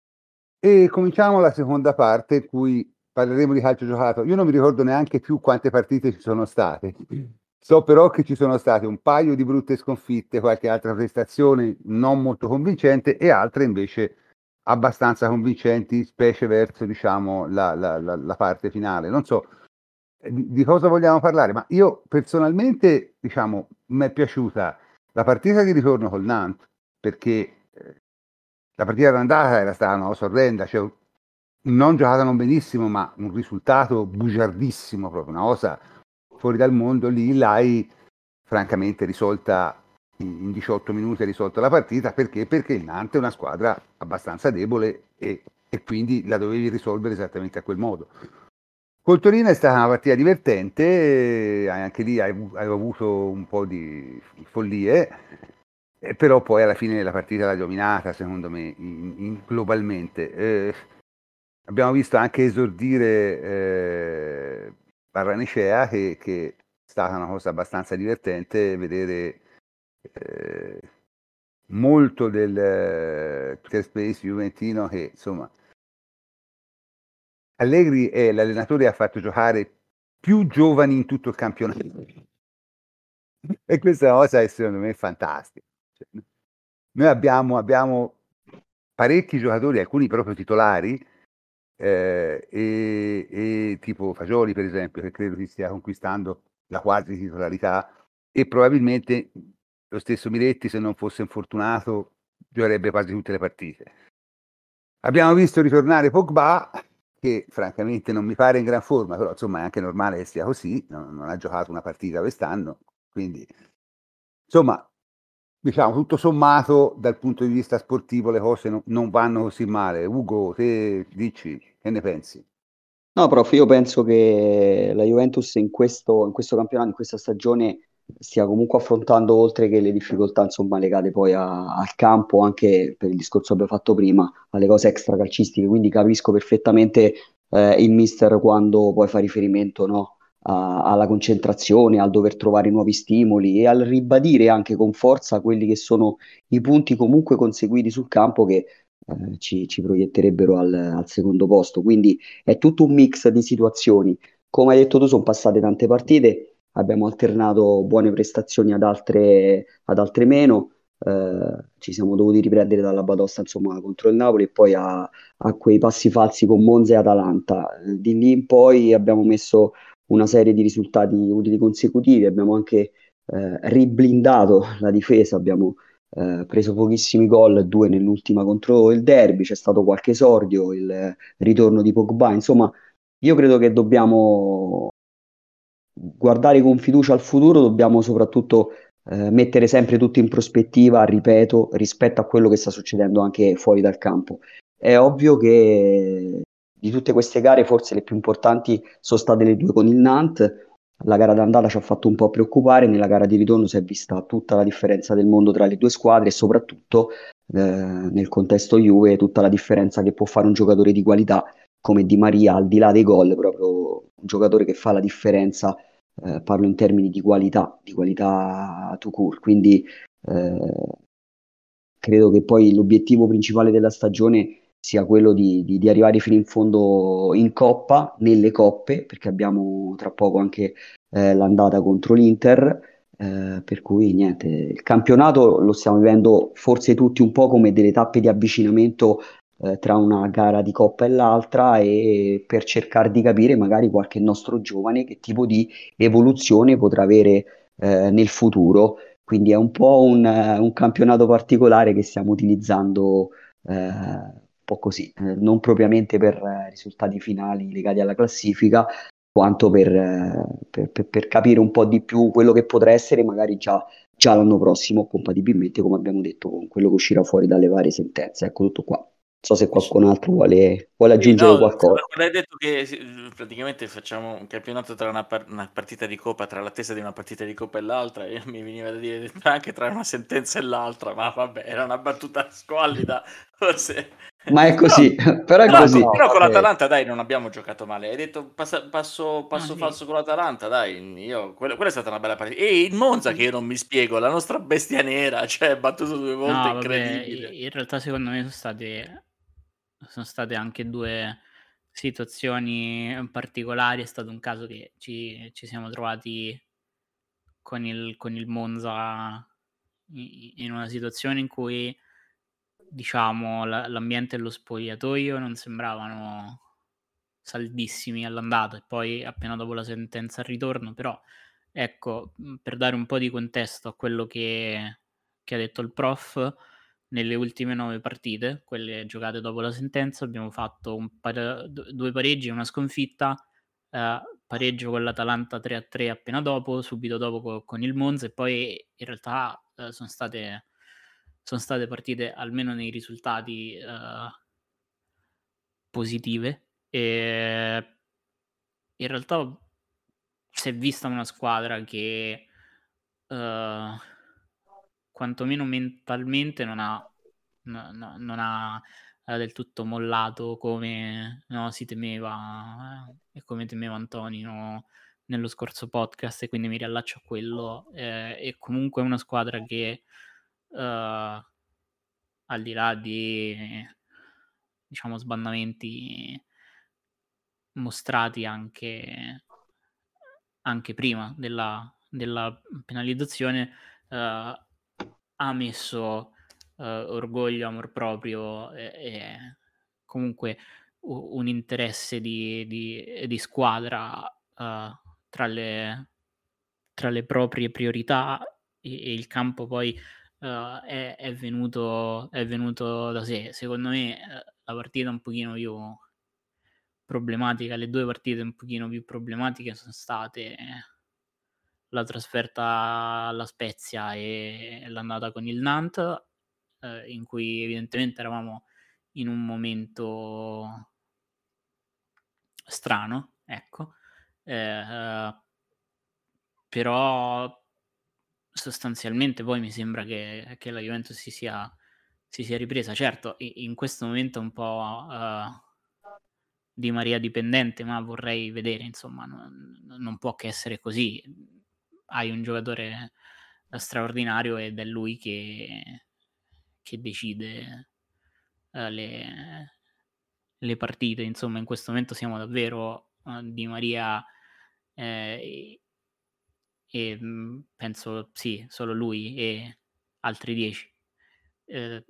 E cominciamo la seconda parte, in cui parleremo di calcio giocato. Io non mi ricordo neanche più quante partite ci sono state. So però che ci sono state un paio di brutte sconfitte, qualche altra prestazione non molto convincente e altre invece abbastanza convincenti, specie verso diciamo, la, la- la- la parte finale. Non so eh, di, di cosa vogliamo parlare, ma io personalmente diciamo, mi è piaciuta la partita di ritorno col Nantes perché la partita d'andata era stata una cosa orrenda, cioè non giocata non benissimo, ma un risultato bugiardissimo, proprio una cosa fuori dal mondo. Lì l'hai francamente risolta in in 18 minuti, hai risolto la partita perché? Perché il Nantes è una squadra abbastanza debole e, e quindi la dovevi risolvere esattamente a quel modo. Col Torino è stata una partita divertente, eh, anche lì hai avuto un po' di follie, eh, però poi alla fine la partita l'ha dominata, secondo me, in- in- globalmente. Eh, abbiamo visto anche esordire eh, Barranecea, che, che è stata una cosa abbastanza divertente vedere eh, molto del eh, Twitter Space Juventino che insomma Allegri è l'allenatore che ha fatto giocare più giovani in tutto il campionato. E questa è cosa che secondo me è fantastica. Cioè, noi abbiamo, abbiamo parecchi giocatori, alcuni proprio titolari, eh, e, e tipo Fagioli per esempio, che credo si stia conquistando la quasi titolarità e probabilmente lo stesso Miretti se non fosse infortunato giocherebbe quasi tutte le partite. Abbiamo visto ritornare Pogba che francamente non mi pare in gran forma, però insomma è anche normale che sia così, non, non ha giocato una partita quest'anno, quindi insomma diciamo tutto sommato dal punto di vista sportivo le cose no, non vanno così male. Ugo, te dici, che ne pensi? No, prof, io penso che la Juventus in questo, in questo campionato, in questa stagione, stia comunque affrontando, oltre che le difficoltà insomma, legate poi a- al campo, anche per il discorso che abbiamo fatto prima, alle cose extra calcistiche. Quindi capisco perfettamente eh, il mister quando poi fa riferimento no, a- alla concentrazione, al dover trovare nuovi stimoli e al ribadire anche con forza quelli che sono i punti comunque conseguiti sul campo che eh, ci, ci proietterebbero al, al secondo posto. Quindi è tutto un mix di situazioni. Come hai detto tu, sono passate tante partite, abbiamo alternato buone prestazioni ad altre, ad altre meno. Eh, ci siamo dovuti riprendere dalla batosta insomma, contro il Napoli e poi a, a quei passi falsi con Monza e Atalanta. Eh, Di lì in poi abbiamo messo una serie di risultati utili consecutivi, abbiamo anche eh, riblindato la difesa, abbiamo eh, preso pochissimi gol, due nell'ultima contro il Derby, c'è stato qualche esordio, il ritorno di Pogba, insomma io credo che dobbiamo guardare con fiducia al futuro, dobbiamo soprattutto eh, mettere sempre tutto in prospettiva, ripeto, rispetto a quello che sta succedendo anche fuori dal campo. È ovvio che di tutte queste gare forse le più importanti sono state le due con il Nantes, la gara d'andata ci ha fatto un po' preoccupare, nella gara di ritorno si è vista tutta la differenza del mondo tra le due squadre e soprattutto eh, nel contesto Juve tutta la differenza che può fare un giocatore di qualità come Di Maria, al di là dei gol, proprio un giocatore che fa la differenza, eh, parlo in termini di qualità, di qualità to court, quindi eh, credo che poi l'obiettivo principale della stagione sia quello di, di, di, arrivare fino in fondo in coppa, nelle coppe, perché abbiamo tra poco anche eh, l'andata contro l'Inter, eh, per cui niente, il campionato lo stiamo vivendo forse tutti un po' come delle tappe di avvicinamento eh, tra una gara di coppa e l'altra e per cercare di capire magari qualche nostro giovane che tipo di evoluzione potrà avere eh, nel futuro. Quindi è un po' un, un campionato particolare che stiamo utilizzando eh, po' così, eh, non propriamente per eh, risultati finali legati alla classifica, quanto per, eh, per, per, per, capire un po' di più quello che potrà essere magari già, già l'anno prossimo, compatibilmente, come abbiamo detto, con quello che uscirà fuori dalle varie sentenze. Ecco tutto qua. Non so se qualcun altro vuole, vuole aggiungere no, qualcosa. Hai detto che praticamente facciamo un campionato tra una, par- una, partita di coppa, tra l'attesa di una partita di coppa e l'altra, e mi veniva da dire anche tra una sentenza e l'altra, ma vabbè, era una battuta squallida, forse ma è così, però, però è così. Però con l'Atalanta, dai, non abbiamo giocato male. Hai detto passa, passo, passo Ah, sì. falso con l'Atalanta, dai. Io, quella, quella è stata una bella partita. E il Monza, che io non mi spiego, la nostra bestia nera, cioè, battuto due volte, No, vabbè, incredibile. in realtà secondo me sono state, sono state anche due situazioni particolari. È stato un caso che ci, ci siamo trovati con il, con il Monza in una situazione in cui, diciamo, la- l'ambiente e lo spogliatoio non sembravano saldissimi all'andata e poi appena dopo la sentenza al ritorno, però ecco, mh, per dare un po' di contesto a quello che, che ha detto il prof, nelle ultime nove partite, quelle giocate dopo la sentenza, abbiamo fatto d- due pareggi e una sconfitta, eh, pareggio con l'Atalanta 3-3 appena dopo, subito dopo co- con il Monza e poi in realtà eh, sono state, sono state partite almeno nei risultati eh, positive. E in realtà si è vista una squadra che eh, quantomeno mentalmente non ha, no- no- non ha eh, del tutto mollato come no, si temeva eh, e come temeva Antonio nello scorso podcast e quindi mi riallaccio a quello eh, è comunque una squadra che eh, al di là di diciamo sbandamenti mostrati anche, anche prima della, della penalizzazione eh, ha messo eh, orgoglio, amor proprio e, e comunque un interesse di, di, di squadra uh, tra, le, tra le proprie priorità e, e il campo poi uh, è, è, venuto, è venuto da sé. Secondo me uh, la partita un pochino più problematica, le due partite un pochino più problematiche sono state la trasferta alla Spezia e l'andata con il Nantes, eh, in cui evidentemente eravamo in un momento strano, ecco, eh, però sostanzialmente poi mi sembra che, che la Juventus si sia, si sia, ripresa. Certo, in questo momento un po' uh, di Maria dipendente, ma vorrei vedere, insomma, non, non, può che essere così. Hai un giocatore straordinario ed è lui che, che decide uh, le, le, partite. Insomma, in questo momento siamo davvero uh, di Maria eh, e mh, penso sì, solo lui e altri 10. Eh,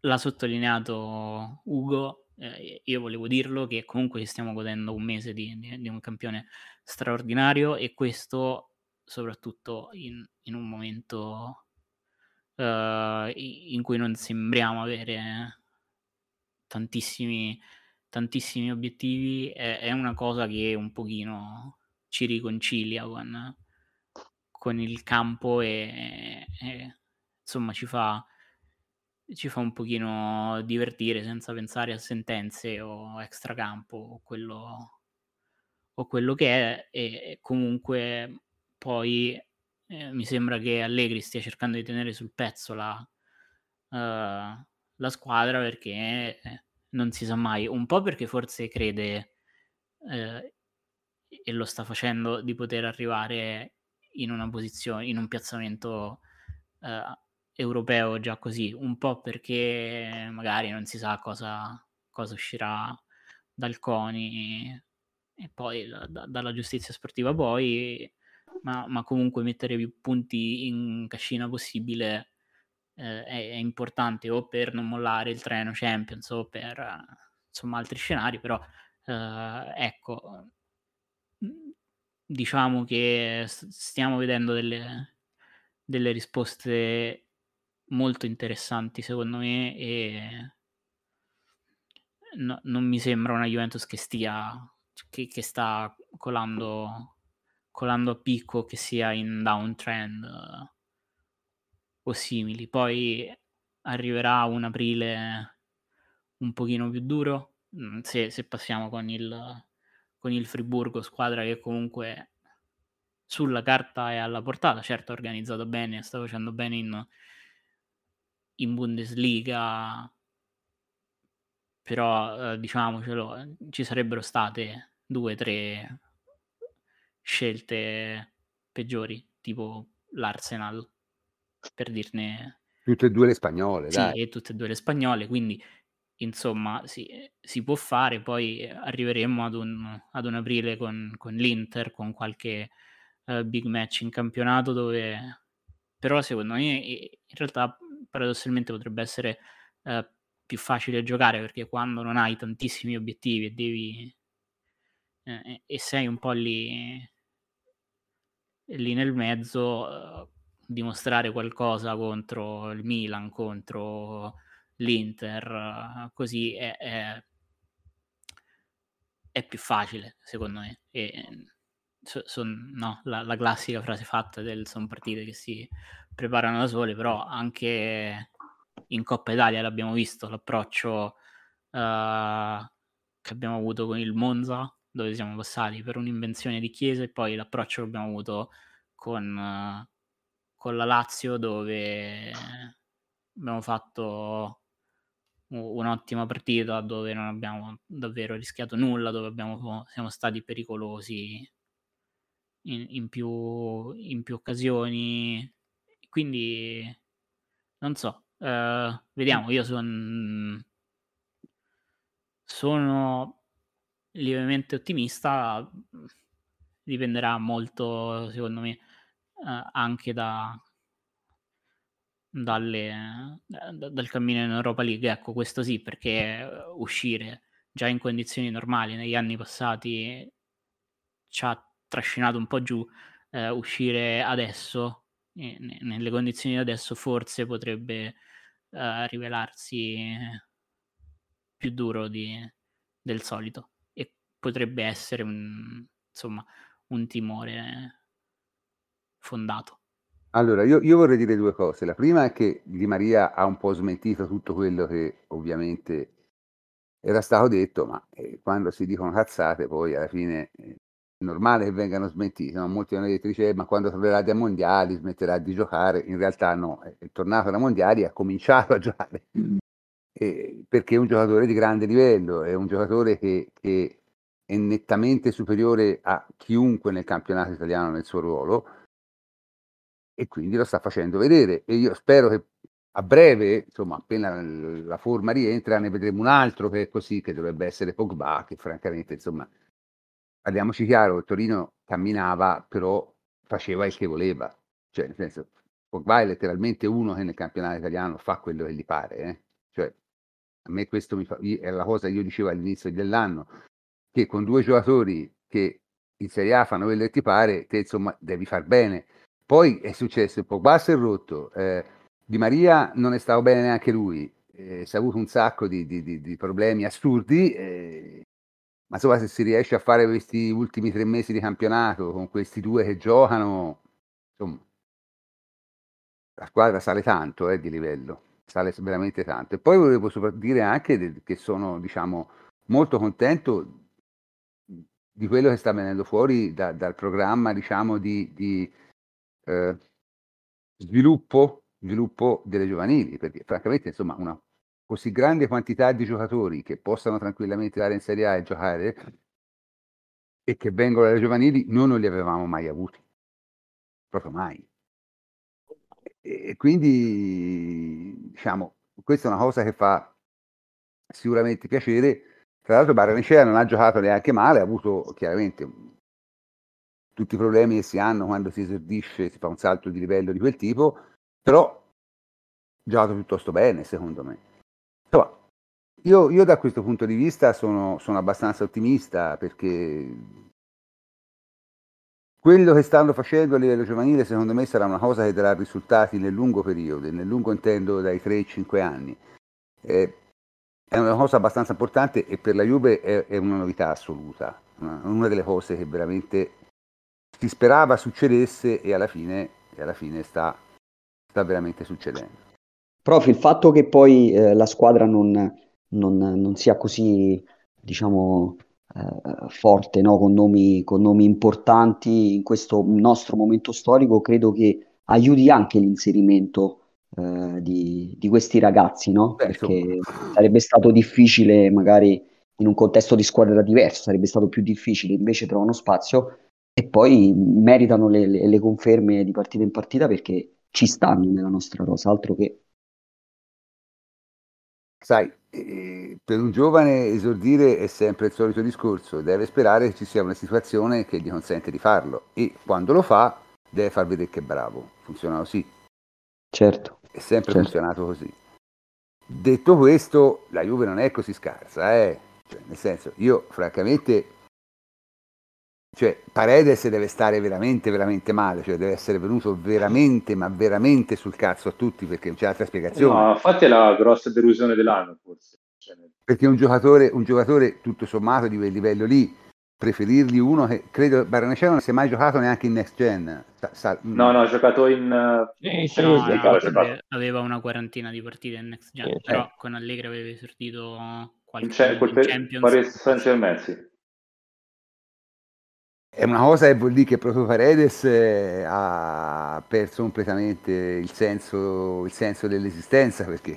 l'ha sottolineato Ugo, eh, io volevo dirlo che comunque stiamo godendo un mese di, di, di un campione straordinario e questo soprattutto in, in un momento uh, in cui non sembriamo avere tantissimi, tantissimi obiettivi, è, è, una cosa che un pochino ci riconcilia con, con il campo e, e insomma ci fa, ci fa un pochino divertire senza pensare a sentenze o extracampo o quello, o quello che è. E comunque poi eh, mi sembra che Allegri stia cercando di tenere sul pezzo la, uh, la squadra perché eh, non si sa mai, un po' perché forse crede eh, e lo sta facendo di poter arrivare in una posizione, in un piazzamento eh, europeo già così, un po' perché magari non si sa cosa, cosa uscirà dal CONI e poi da, dalla giustizia sportiva poi, ma, ma, comunque mettere più punti in cascina possibile eh, è, è, importante o per non mollare il treno Champions o per insomma altri scenari, però eh, ecco diciamo che stiamo vedendo delle, delle risposte molto interessanti secondo me e no, non mi sembra una Juventus che stia che, che sta colando colando a picco che sia in downtrend o simili. Poi arriverà un aprile un pochino più duro mm, se, se passiamo con il con il Friburgo, squadra che comunque sulla carta è alla portata, certo ha organizzato bene, sta facendo bene in, in Bundesliga, però eh, diciamocelo, ci sarebbero state due o tre scelte peggiori, tipo l'Arsenal, per dirne... Tutte e due le spagnole, sì, dai. e tutte e due le spagnole, quindi insomma si, si può fare, poi arriveremo ad un, ad un aprile con, con, l'Inter, con qualche uh, big match in campionato dove però secondo me in realtà paradossalmente potrebbe essere uh, più facile giocare perché quando non hai tantissimi obiettivi e devi eh, e sei un po' lì, lì nel mezzo uh, dimostrare qualcosa contro il Milan, contro l'Inter, così è, è, è più facile secondo me. E, so, son, no, la, la, classica frase fatta del sono partite che si preparano da sole, però anche in Coppa Italia l'abbiamo visto, l'approccio uh, che abbiamo avuto con il Monza, dove siamo passati per un'invenzione di Chiesa, e poi l'approccio che abbiamo avuto con, uh, con la Lazio, dove abbiamo fatto un'ottima partita dove non abbiamo davvero rischiato nulla, dove abbiamo, siamo stati pericolosi in, in, più, in più occasioni. Quindi non so, uh, vediamo, io son, sono lievemente ottimista, dipenderà molto secondo me uh, anche da, dalle, da, dal cammino in Europa League. Ecco, questo sì, perché uscire già in condizioni normali negli anni passati ci ha trascinato un po' giù, eh, uscire adesso, eh, nelle condizioni di adesso, forse potrebbe eh, rivelarsi più duro di, del solito e potrebbe essere un, insomma, un timore fondato. Allora, io, io, vorrei dire due cose. La prima è che Di Maria ha un po' smentito tutto quello che ovviamente era stato detto, ma eh, quando si dicono cazzate poi alla fine eh, è normale che vengano smentite. No? Molti hanno detto, dice, ma quando tornerà dai mondiali smetterà di giocare. In realtà no, è tornato dai mondiali e ha cominciato a giocare. Eh, perché è un giocatore di grande livello, è un giocatore che, che è nettamente superiore a chiunque nel campionato italiano nel suo ruolo e quindi lo sta facendo vedere e io spero che a breve, insomma, appena la forma rientra, ne vedremo un altro che è così, che dovrebbe essere Pogba, che francamente, insomma, parliamoci chiaro, Torino camminava, però faceva il che voleva. Cioè, nel senso, Pogba è letteralmente uno che nel campionato italiano fa quello che gli pare. Eh? Cioè, a me questo mi fa, è la cosa che io dicevo all'inizio dell'anno, che con due giocatori che in Serie A fanno quello che ti pare, te insomma devi far bene. Poi è successo, Pogba si è rotto, eh, Di Maria non è stato bene neanche lui, eh, si è avuto un sacco di, di, di, di problemi assurdi, eh, ma insomma se si riesce a fare questi ultimi tre mesi di campionato con questi due che giocano, insomma, la squadra sale tanto eh, di livello, sale veramente tanto. E poi volevo dire anche che sono, diciamo, molto contento di quello che sta venendo fuori da, dal programma, diciamo, di, di eh, sviluppo, sviluppo delle giovanili, perché francamente insomma una così grande quantità di giocatori che possano tranquillamente andare in Serie A e giocare e che vengono dalle giovanili noi non li avevamo mai avuti, proprio mai. E quindi diciamo, questa è una cosa che fa sicuramente piacere. Tra l'altro Barrenecea non ha giocato neanche male, ha avuto chiaramente tutti i problemi che si hanno quando si esordisce, si fa un salto di livello di quel tipo, però giocato piuttosto bene secondo me. Insomma, io, io da questo punto di vista sono, sono abbastanza ottimista perché quello che stanno facendo a livello giovanile secondo me sarà una cosa che darà risultati nel lungo periodo, nel lungo intendo dai 3-5 anni. Eh, è una cosa abbastanza importante e per la Juve è, è una novità assoluta, una, una delle cose che veramente si sperava succedesse e alla fine, e alla fine sta, sta, veramente succedendo. Prof, il fatto che poi eh, la squadra non, non, non, sia così, diciamo, eh, forte, no? con, nomi, con nomi importanti in questo nostro momento storico, credo che aiuti anche l'inserimento Uh, di, di, questi ragazzi, no? Beh, Perché insomma. sarebbe stato difficile, magari in un contesto di squadra diverso, sarebbe stato più difficile, invece trovano spazio e poi meritano le, le, le conferme di partita in partita perché ci stanno nella nostra rosa, altro che... Sai, eh, per un giovane esordire è sempre il solito discorso, deve sperare che ci sia una situazione che gli consente di farlo e quando lo fa deve far vedere che è bravo, funziona così. Certo. È sempre certo. funzionato così. Detto questo, la Juve non è così scarsa, eh? cioè, nel senso, io francamente cioè, Paredes deve stare veramente, veramente male, cioè deve essere venuto veramente, ma veramente sul cazzo a tutti perché non c'è altra spiegazione. No, infatti è la grossa delusione dell'anno, forse. Cioè, perché un giocatore, un giocatore tutto sommato di quel livello lì, preferirgli uno che credo Baronaceo non si è mai giocato neanche in next gen. Sa, sa, no, no, ha giocato in. Uh, sì, no, no, giocato. aveva una quarantina di partite in next gen, sì, però eh. con Allegri aveva esordito qualche in, in, in Champions. Paris Saint-Germain, sì. È una cosa che vuol dire che proprio Paredes eh, ha perso completamente il senso, il senso dell'esistenza perché...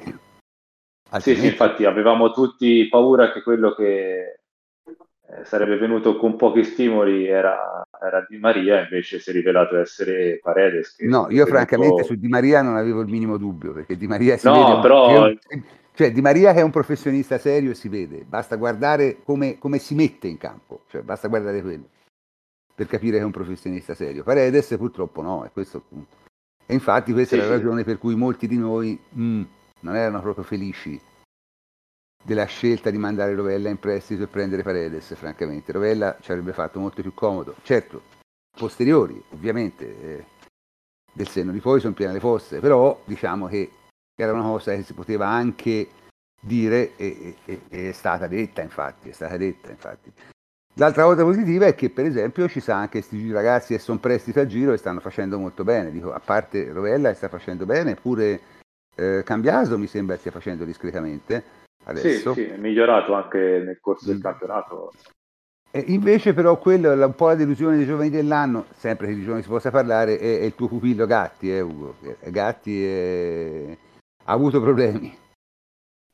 Altrimenti... Sì, sì, infatti avevamo tutti paura che quello che eh, sarebbe venuto con pochi stimoli era, era, Di Maria, invece si è rivelato essere Paredes. no, io francamente su Di Maria non avevo il minimo dubbio perché Di Maria si no, vede... però... Cioè, Di Maria che è un professionista serio si vede, basta guardare come, come si mette in campo, cioè basta guardare quello per capire che è un professionista serio. Paredes purtroppo no, è questo il punto. E infatti questa sì, è la ragione per cui molti di noi mm, non erano proprio felici della scelta di mandare Rovella in prestito e prendere Paredes, francamente. Rovella ci avrebbe fatto molto più comodo. Certo, posteriori, ovviamente, eh, del senno di poi sono piene le fosse, però diciamo che era una cosa che si poteva anche dire e, e, e è stata detta, infatti, è stata detta, infatti. L'altra cosa positiva è che per esempio ci sono anche questi ragazzi che sono prestiti a giro e stanno facendo molto bene, dico, a parte Rovella che sta facendo bene, pure eh, Cambiaso mi sembra stia facendo discretamente adesso. Sì, sì, è migliorato anche nel corso del mm. campionato. E invece però quello, un po' la delusione dei giovani dell'anno, sempre che di giovani si possa parlare, è, è il tuo pupillo Gatti, eh, Ugo. Gatti è... ha avuto problemi.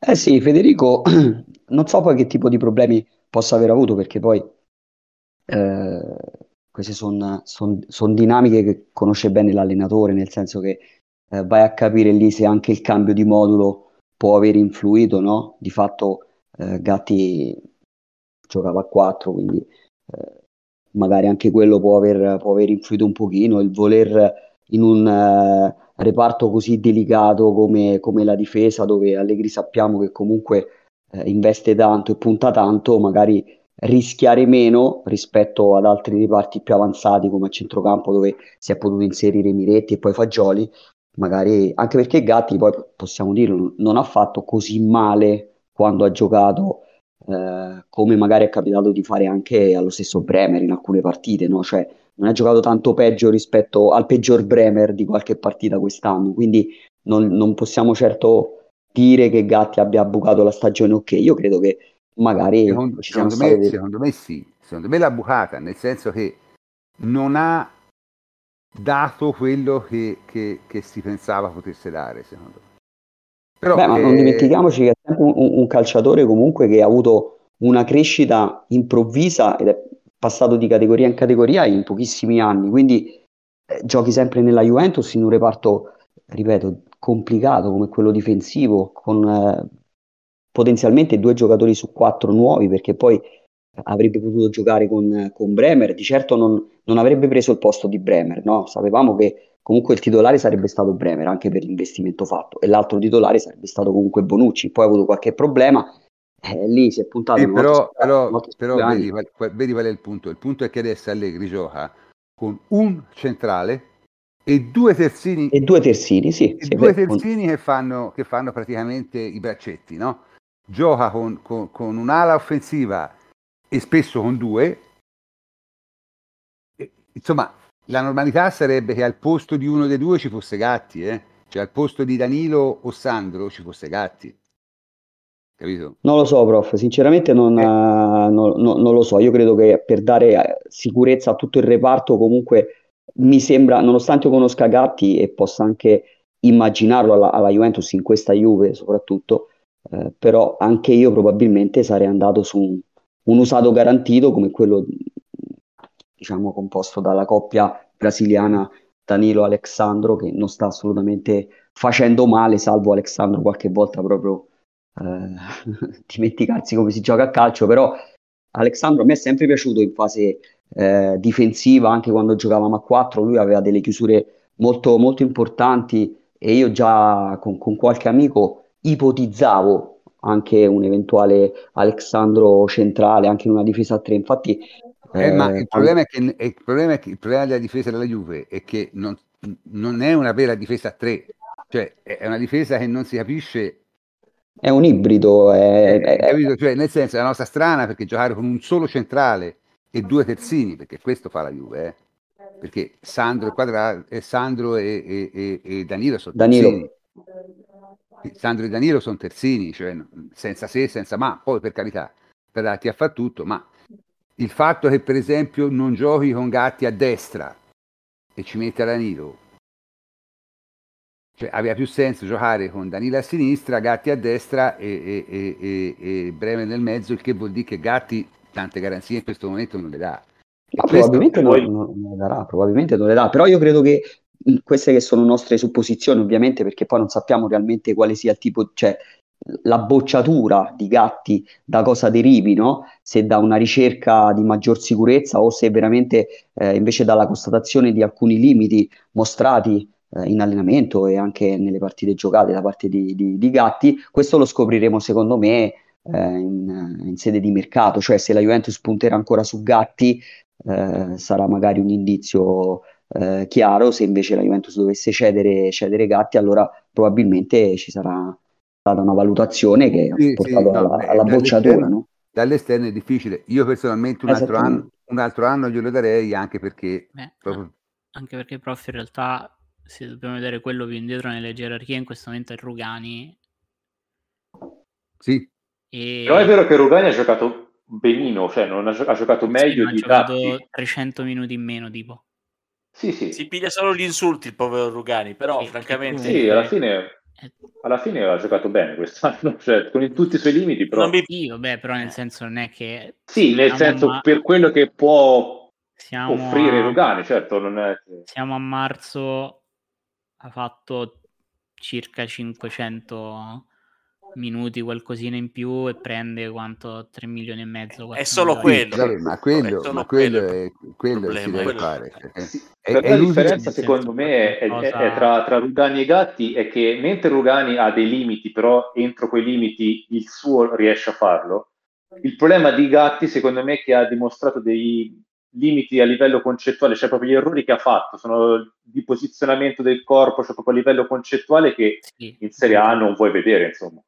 Eh sì, Federico, non so poi che tipo di problemi possa aver avuto, perché poi eh, queste sono son, son dinamiche che conosce bene l'allenatore, nel senso che eh, vai a capire lì se anche il cambio di modulo può aver influito, no? Di fatto eh, Gatti giocava a 4, quindi eh, magari anche quello può aver, può aver, influito un pochino, il voler in un uh, reparto così delicato come, come, la difesa, dove Allegri sappiamo che comunque uh, investe tanto e punta tanto, magari rischiare meno rispetto ad altri reparti più avanzati come a centrocampo dove si è potuto inserire Miretti e poi Fagioli, magari anche perché Gatti poi possiamo dirlo non ha fatto così male quando ha giocato eh, come magari è capitato di fare anche allo stesso Bremer in alcune partite, no? Cioè, non ha giocato tanto peggio rispetto al peggior Bremer di qualche partita quest'anno, quindi non, non possiamo certo dire che Gatti abbia bucato la stagione ok, io credo che magari secondo, ci secondo, me, secondo me sì, secondo me l'ha bucata, nel senso che non ha dato quello che, che, che si pensava potesse dare, secondo me. Però, Beh, ma non eh, dimentichiamoci che è sempre un, un, calciatore comunque che ha avuto una crescita improvvisa ed è passato di categoria in categoria in pochissimi anni, quindi eh, giochi sempre nella Juventus in un reparto, ripeto, complicato come quello difensivo, con eh, potenzialmente due giocatori su quattro nuovi, perché poi avrebbe potuto giocare con, con Bremer, di certo non, non, avrebbe preso il posto di Bremer, no? sapevamo che comunque il titolare sarebbe stato Bremer anche per l'investimento fatto e l'altro titolare sarebbe stato comunque Bonucci, poi ha avuto qualche problema, eh, lì si è puntato. Sì, però, però, però vedi, vedi qual è il punto, il punto è che adesso Allegri gioca con un centrale e due terzini. E due terzini, sì. sì due terzini che fanno, che fanno, praticamente i braccetti, no? Gioca con, con, con un'ala offensiva e spesso con due. E, insomma, la normalità sarebbe che al posto di uno dei due ci fosse Gatti, eh? cioè al posto di Danilo o Sandro ci fosse Gatti. Capito? Non lo so, prof, sinceramente non, eh. no, no, non, lo so. Io credo che per dare eh, sicurezza a tutto il reparto, comunque mi sembra, nonostante io conosca Gatti e possa anche immaginarlo alla, alla Juventus in questa Juve soprattutto, eh, però anche io probabilmente sarei andato su un, un usato garantito come quello diciamo, composto dalla coppia brasiliana Danilo Alexandro che non sta assolutamente facendo male, salvo Alexandro qualche volta proprio eh, dimenticarsi come si gioca a calcio, però Alexandro me è sempre piaciuto in fase eh, difensiva, anche quando giocavamo a 4, lui aveva delle chiusure molto, molto importanti e io già con, con qualche amico ipotizzavo anche un eventuale Alexandro centrale, anche in una difesa a 3. Infatti eh, ma il problema, che, il, problema che, il problema, della difesa della Juve è che non, non, è una vera difesa a tre, cioè è una difesa che non si capisce. È un ibrido, è, è, è, cioè, nel senso è una cosa strana perché giocare con un solo centrale e due terzini, perché questo fa la Juve, eh? perché Sandro e, Quadra, eh, Sandro e, e, e, Danilo sono Danilo. terzini. Sandro e Danilo sono terzini, cioè senza se, senza ma, poi per carità, per darti a fare tutto, ma il fatto che per esempio non giochi con Gatti a destra e ci metti Danilo cioè aveva più senso giocare con Danilo a sinistra, Gatti a destra e, e, e, e Bremer nel mezzo, il che vuol dire che Gatti tante garanzie in questo momento non le dà. probabilmente non, non, non, le darà, probabilmente non le dà, però io credo che queste che sono nostre supposizioni ovviamente perché poi non sappiamo realmente quale sia il tipo, cioè la bocciatura di Gatti da cosa derivi, no? se da una ricerca di maggior sicurezza o se veramente eh, invece dalla constatazione di alcuni limiti mostrati eh, in allenamento e anche nelle partite giocate da parte di, di, di, Gatti, questo lo scopriremo secondo me eh, in, in, sede di mercato, cioè se la Juventus punterà ancora su Gatti eh, sarà magari un indizio eh, chiaro, se invece la Juventus dovesse cedere, cedere Gatti allora probabilmente ci sarà stata una valutazione che sì, ha portato sì, no, alla, alla bocciatura. No? Dall'esterno è difficile, io personalmente un altro anno, un altro anno glielo darei anche perché... Beh, proprio... Anche perché prof in realtà se dobbiamo vedere quello più indietro nelle gerarchie in questo momento è Rugani. Sì, e... Però è vero che Rugani ha giocato benino, cioè non ha, ha giocato meglio sì, di Ha giocato Gatti. 300 minuti in meno, tipo. Sì, sì. Si piglia solo gli insulti il povero Rugani, però sì, francamente... Sì, alla fine, alla fine ha giocato bene quest'anno, cioè con tutti i suoi limiti, però... Non mi... Sì, vabbè, però nel senso non è che... Sì, nel senso ma... per quello che può siamo offrire a... Rugani, certo, non è... Siamo a marzo, ha fatto circa 500 minuti qualcosina in più e prende quanto? 3 milioni e mezzo è solo quello. Vabbè, ma quello, ma quello, è, quello problema, si deve fare. cioè, sì, è, è la differenza secondo me è, cosa... è, tra, tra, Rugani e Gatti è che mentre Rugani ha dei limiti però entro quei limiti il suo riesce a farlo. Il problema di Gatti secondo me è che ha dimostrato dei limiti a livello concettuale, cioè proprio gli errori che ha fatto sono di posizionamento del corpo, cioè proprio a livello concettuale che sì. in Serie A non vuoi vedere, insomma.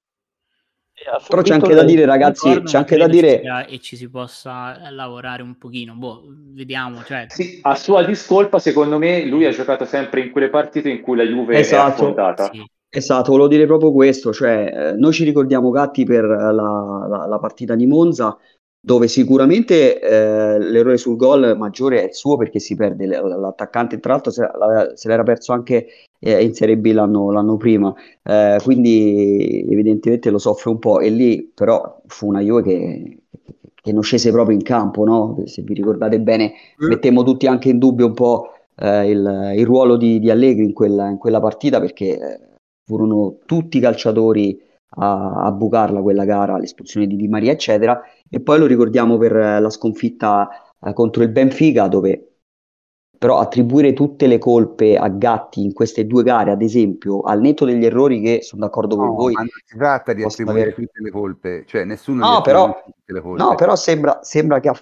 Però c'è anche da dire, ragazzi, c'è anche da dire... E ci si possa lavorare un pochino, boh, vediamo. Cioè... Sì, a sua discolpa, secondo me, lui ha giocato sempre in quelle partite in cui la Juve esatto. è affondata. Sì. Esatto, volevo dire proprio questo, cioè eh, noi ci ricordiamo Gatti per la, la, la partita di Monza, dove sicuramente eh, l'errore sul gol maggiore è il suo perché si perde l'attaccante, tra l'altro se, se l'era perso anche eh, in Serie B l'anno, l'anno prima, eh, quindi evidentemente lo soffre un po' e lì però fu una Juve che, che non scese proprio in campo, no? se vi ricordate bene mm. mettemmo tutti anche in dubbio un po' eh, il, il, ruolo di, di Allegri in quella, in quella partita perché eh, furono tutti calciatori a, a bucarla quella gara, l'espulsione di Di Maria, eccetera. E poi lo ricordiamo per la sconfitta eh, contro il Benfica, dove però attribuire tutte le colpe a Gatti in queste due gare, ad esempio, al netto degli errori che sono d'accordo no, con voi. Ma non si tratta di attribuire avere... tutte le colpe, cioè nessuno no, però, tutte le colpe. No, però sembra, sembra che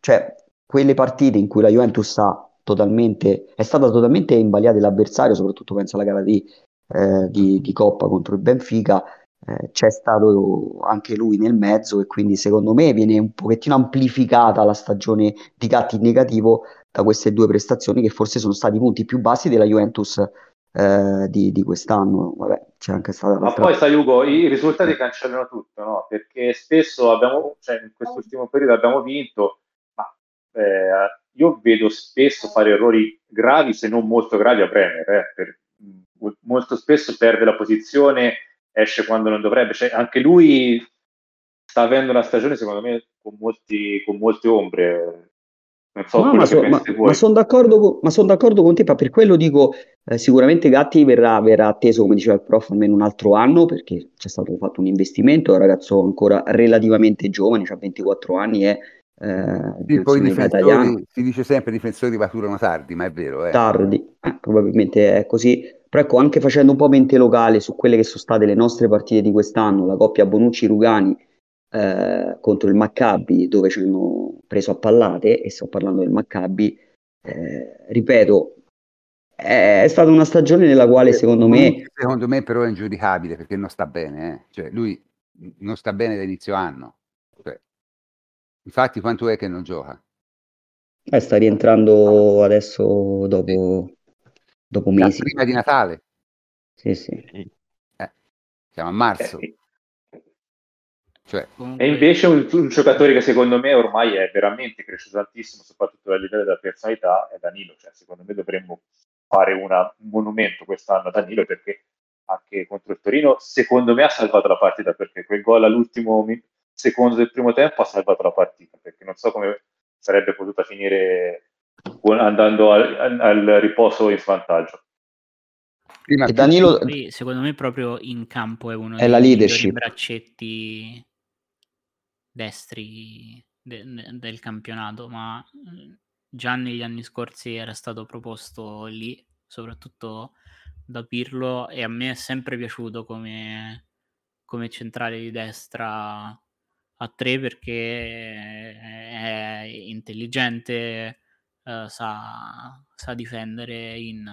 cioè, quelle partite in cui la Juventus ha totalmente, è stata totalmente in balia dell'avversario, soprattutto penso alla gara di, eh, di, di Coppa contro il Benfica, eh, c'è stato anche lui nel mezzo e quindi secondo me viene un pochettino amplificata la stagione di Gatti in negativo da queste due prestazioni che forse sono stati i punti più bassi della Juventus eh, di, di, quest'anno. Vabbè, c'è anche stata Ma poi sai Ugo, i risultati cancellano tutto, no? Perché spesso abbiamo, cioè in quest'ultimo periodo abbiamo vinto, ma eh, io vedo spesso fare errori gravi, se non molto gravi a Bremer, eh, per, molto spesso perde la posizione esce quando non dovrebbe. Cioè, anche lui sta avendo una stagione, secondo me, con, molti, con molte ombre. Non so no, ma, so, ma, ma sono d'accordo, con, son d'accordo con te, ma per quello dico eh, sicuramente Gatti verrà, verrà, atteso, come diceva il prof, almeno un altro anno, perché c'è stato fatto un investimento, è un ragazzo ancora relativamente giovane, ha 24 anni, è eh, sì, poi difensori, si dice sempre difensori maturano tardi, ma è vero. Eh. Tardi, eh, probabilmente è così. Però ecco, anche facendo un po' mente locale su quelle che sono state le nostre partite di quest'anno, la coppia Bonucci-Rugani eh, contro il Maccabi, dove ci hanno preso a pallate, e sto parlando del Maccabi, eh, ripeto, è, stata una stagione nella quale secondo me... Secondo me però è ingiudicabile perché non sta bene, eh. cioè lui non sta bene da inizio anno. Cioè, infatti quanto è che non gioca? Eh, sta rientrando adesso dopo dopo mesi. Prima di Natale. Sì, sì. Eh, siamo a marzo. Eh, cioè. E invece un, un, giocatore che secondo me ormai è veramente cresciuto tantissimo, soprattutto a livello della personalità, è Danilo. Cioè, secondo me dovremmo fare una, un monumento quest'anno a Danilo perché anche contro il Torino, secondo me ha salvato la partita perché quel gol all'ultimo secondo del primo tempo ha salvato la partita perché non so come sarebbe potuta finire andando al, al riposo in svantaggio. Prima, Danilo, secondo me proprio in campo è uno è dei braccetti destri de, de, del campionato, ma già negli anni scorsi era stato proposto lì, soprattutto da Pirlo, e a me è sempre piaciuto come, come centrale di destra a 3 perché è intelligente, uh, sa, sa, difendere in,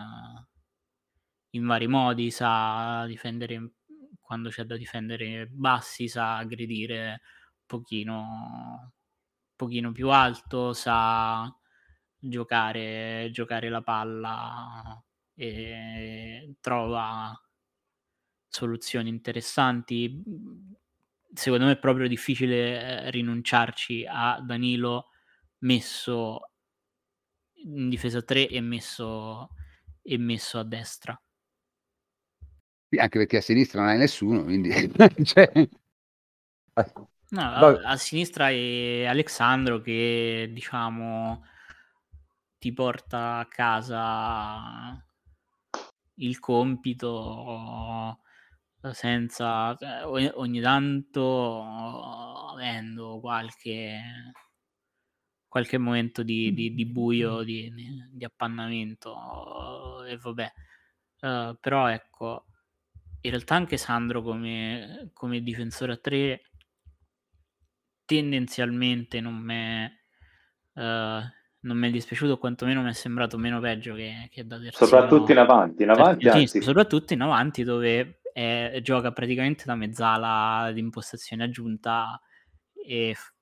in, vari modi, sa difendere quando c'è da difendere bassi, sa aggredire un pochino, pochino più alto, sa giocare, giocare la palla e trova soluzioni interessanti. Secondo me è proprio difficile eh, rinunciarci a Danilo messo in difesa 3 e messo, e messo a destra. Sì, anche perché a sinistra non hai nessuno, quindi... cioè... no, a, a, sinistra è Alessandro che diciamo ti porta a casa il compito senza cioè, ogni tanto avendo qualche qualche momento di, di, di buio, di, di, appannamento e vabbè. Uh, però ecco, in realtà anche Sandro come, come difensore a 3 tendenzialmente non mi è uh, non mi è dispiaciuto, quantomeno mi è sembrato meno peggio che, che da terzino. Soprattutto in avanti, in avanti, anzi. soprattutto in avanti dove è, gioca praticamente da mezzala di impostazione aggiunta e f-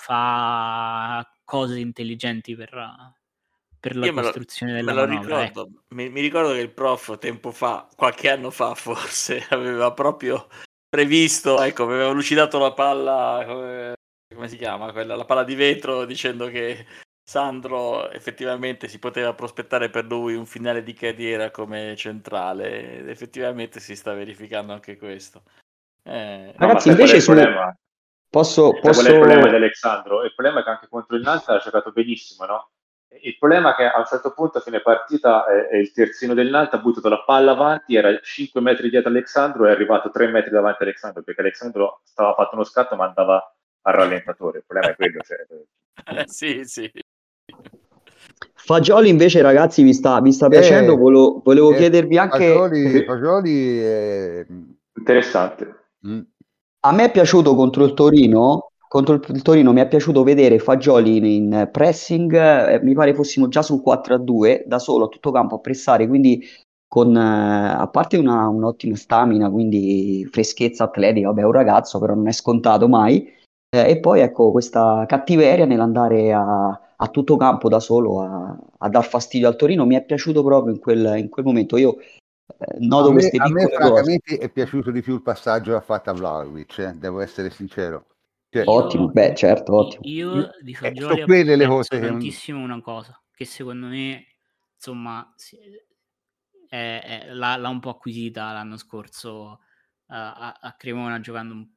fa cose intelligenti per, per la Io costruzione me lo, della me manovra. Ricordo, ecco. mi, mi, ricordo che il prof tempo fa, qualche anno fa forse, aveva proprio previsto, ecco, aveva lucidato la palla, come, come si chiama, quella, la palla di vetro dicendo che Sandro effettivamente si poteva prospettare per lui un finale di carriera come centrale ed effettivamente si sta verificando anche questo. Eh, Ragazzi, no, invece su... Posso, posso... Qual è il problema di Alessandro? Il problema è che anche contro il Nantes ha giocato benissimo, no? Il problema è che a un certo punto, a fine partita, eh, il terzino del Nantes ha buttato la palla avanti, era 5 metri dietro Alessandro e è arrivato 3 metri davanti a Alessandro, perché Alessandro stava fatto uno scatto ma andava al rallentatore. Il problema è quello. Cioè... Eh, sì, sì. Fagioli invece ragazzi vi sta, vi sta piacendo, eh, volevo, volevo eh, chiedervi anche... Fagioli, Fagioli è... Interessante. Mm. A me è piaciuto contro il Torino, contro il Torino mi è piaciuto vedere Fagioli in, in pressing, eh, mi pare fossimo già sul 4-2, da solo a tutto campo a pressare, quindi con, eh, a parte una, un'ottima stamina, quindi freschezza atletica, vabbè è un ragazzo però non è scontato mai, eh, e poi ecco questa cattiveria nell'andare a a tutto campo da solo a, a dar fastidio al Torino. Mi è piaciuto proprio in quel, in quel momento. Io eh, noto a me, A me francamente è piaciuto di più il passaggio che ha fatto a Vlaovic, eh, devo essere sincero. Cioè, ottimo, beh certo, ottimo. Io di Fagioli eh, quelle le cose che... tantissimo una cosa, che secondo me, insomma, è, è, l'ha, l'ha, un po' acquisita l'anno scorso uh, a, a Cremona giocando un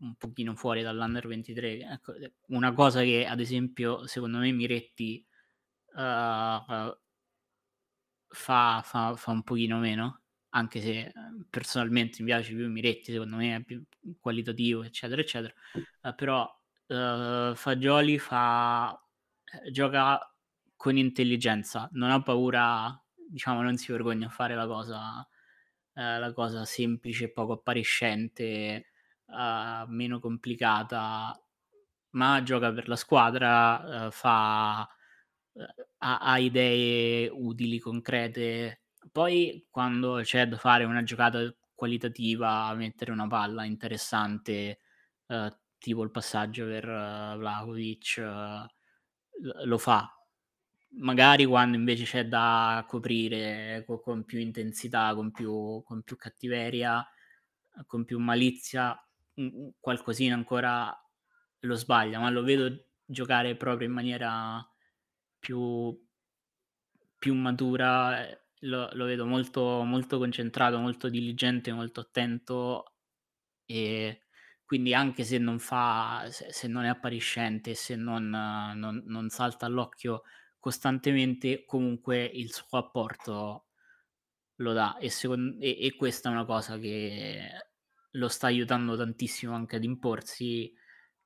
un pochino fuori dall'Under 23. Ecco, eh, una cosa che ad esempio secondo me Miretti uh, fa, fa, fa, un pochino meno, anche se personalmente mi piace più Miretti, secondo me è più qualitativo, eccetera, eccetera. Uh, però Fagioli fa, gioca con intelligenza, non ha paura, diciamo, non si vergogna a fare la cosa, la cosa semplice, poco appariscente uh, meno complicata, ma gioca per la squadra, uh, fa, uh, ha, ha, idee utili, concrete. Poi quando c'è da fare una giocata qualitativa, mettere una palla interessante, tipo il passaggio per Vlaovic, lo fa. Magari quando invece c'è da coprire con, con più intensità, con più, con più cattiveria, con più malizia, qualcosina ancora lo sbaglia, ma lo vedo giocare proprio in maniera più, più matura, eh, lo, lo, vedo molto, molto concentrato, molto diligente, molto attento e quindi anche se non fa, se, se non è appariscente, se non, non, non salta all'occhio costantemente, comunque il suo apporto lo dà e, secondo, e, e questa è una cosa che lo sta aiutando tantissimo anche ad imporsi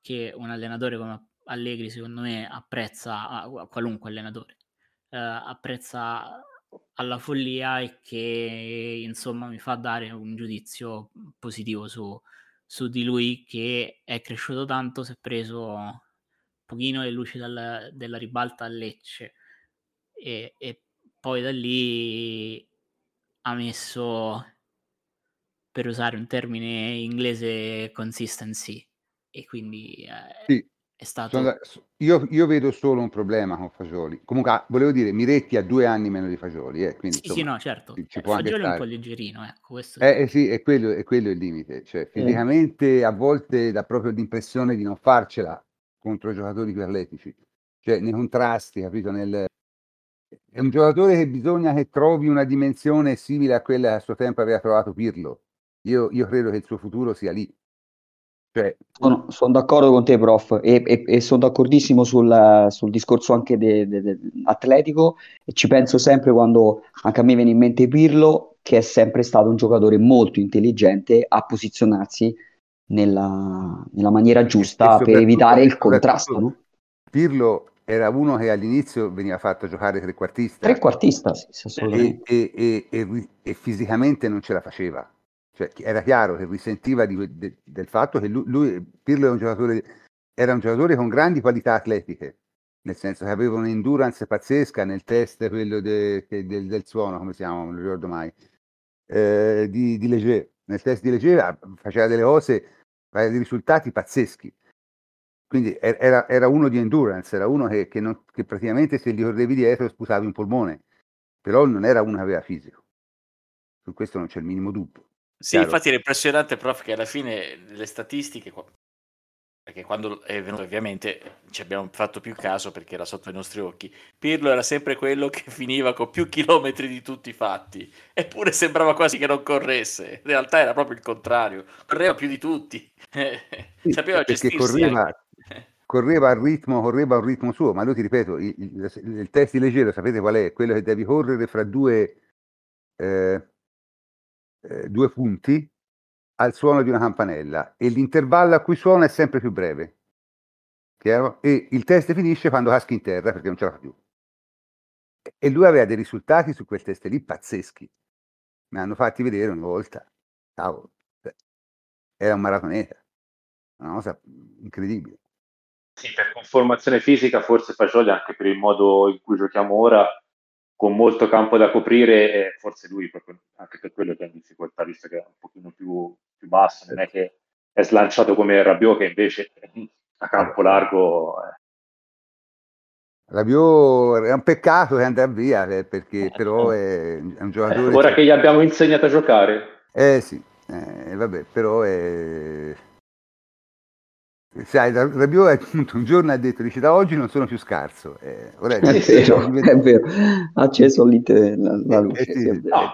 che un allenatore come Allegri secondo me apprezza, qualunque allenatore, eh, apprezza alla follia e che insomma mi fa dare un giudizio positivo su, su di lui che è cresciuto tanto, si è preso un pochino le luci dal, della ribalta a Lecce e, e poi da lì ha messo, per usare un termine inglese, consistency. E quindi eh, Sì, è stato... sono io, io vedo solo un problema con Fagioli. Comunque, ah, volevo dire, Miretti ha due anni meno di Fagioli, eh, quindi Sì, sì, insomma, no, certo. ci, ci Eh, Fagioli è un po' leggerino, ecco, questo sì. Eh, eh sì, è quello, è quello il limite. Cioè, fisicamente a volte dà proprio l'impressione di non farcela contro giocatori più atletici. Cioè, nei contrasti, capito? Nel... È un giocatore che bisogna che trovi una dimensione simile a quella che a suo tempo aveva trovato Pirlo. Io, io credo che il suo futuro sia lì. Cioè, Sono, sono d'accordo con te, prof, e, e- e sono d'accordissimo sul, sul discorso anche de- de- de- atletico e ci penso sempre quando anche a me viene in mente Pirlo, che è sempre stato un giocatore molto intelligente a posizionarsi nella, nella maniera giusta per evitare il contrasto, no? Pirlo era uno che all'inizio veniva fatto giocare trequartista Trequartista, sì, assolutamente. e- e- e e fisicamente non ce la faceva. Cioè, era chiaro che risentiva di de- del fatto che lui, lui- Pirlo era un, giocatore, era un giocatore con grandi qualità atletiche, nel senso che aveva un'endurance pazzesca nel test quello de- che- del, del suono, come si chiama, non lo ricordo mai, eh, di, di Leger. Nel test di Leger faceva delle cose, aveva dei risultati pazzeschi. Quindi er- era, era uno di endurance, era uno che, che non- che praticamente se gli correvi dietro sputavi un polmone, però non era uno che aveva fisico. Su questo non c'è il minimo dubbio. Sì, Chiaro? infatti era impressionante, prof, che alla fine le statistiche, perché quando è venuto ovviamente ci abbiamo fatto più caso perché era sotto i nostri occhi, Pirlo era sempre quello che finiva con più chilometri di tutti i fatti, eppure sembrava quasi che non corresse, in realtà era proprio il contrario, correva più di tutti, Sì, sapeva gestirsi correva, anche. correva al ritmo, correva a un ritmo suo, ma lui ti ripeto, il, il- il test di leggero, sapete qual è? Quello che devi correre fra due, eh, eh, due punti al suono di una campanella e l'intervallo a cui suona è sempre più breve. Chiaro? E il test finisce quando caschi in terra perché non ce la fa più. E lui aveva dei risultati su quel test lì pazzeschi. Mi hanno fatti vedere una volta. Cavolo, cioè, era un maratoneta, una cosa incredibile. Sì, per conformazione fisica forse Fagioli anche per il modo in cui giochiamo ora, con molto campo da coprire, forse lui proprio anche per quello che ha in difficoltà, visto che è un pochino più, più basso, non è che è slanciato come Rabiot che invece a campo largo... eh, Rabiot è un peccato che andrà via eh, perché però è, è un eh, giocatore ora che- che gli abbiamo insegnato a giocare, Eh sì, eh, vabbè, però è... Sai, Ra- Rabiot è appunto un giorno ha detto, dice da oggi non sono più scarso. Eh, ora È vero, è vero. Ha acceso lì te- la, la eh, luce, sì, sì, è eh, vero.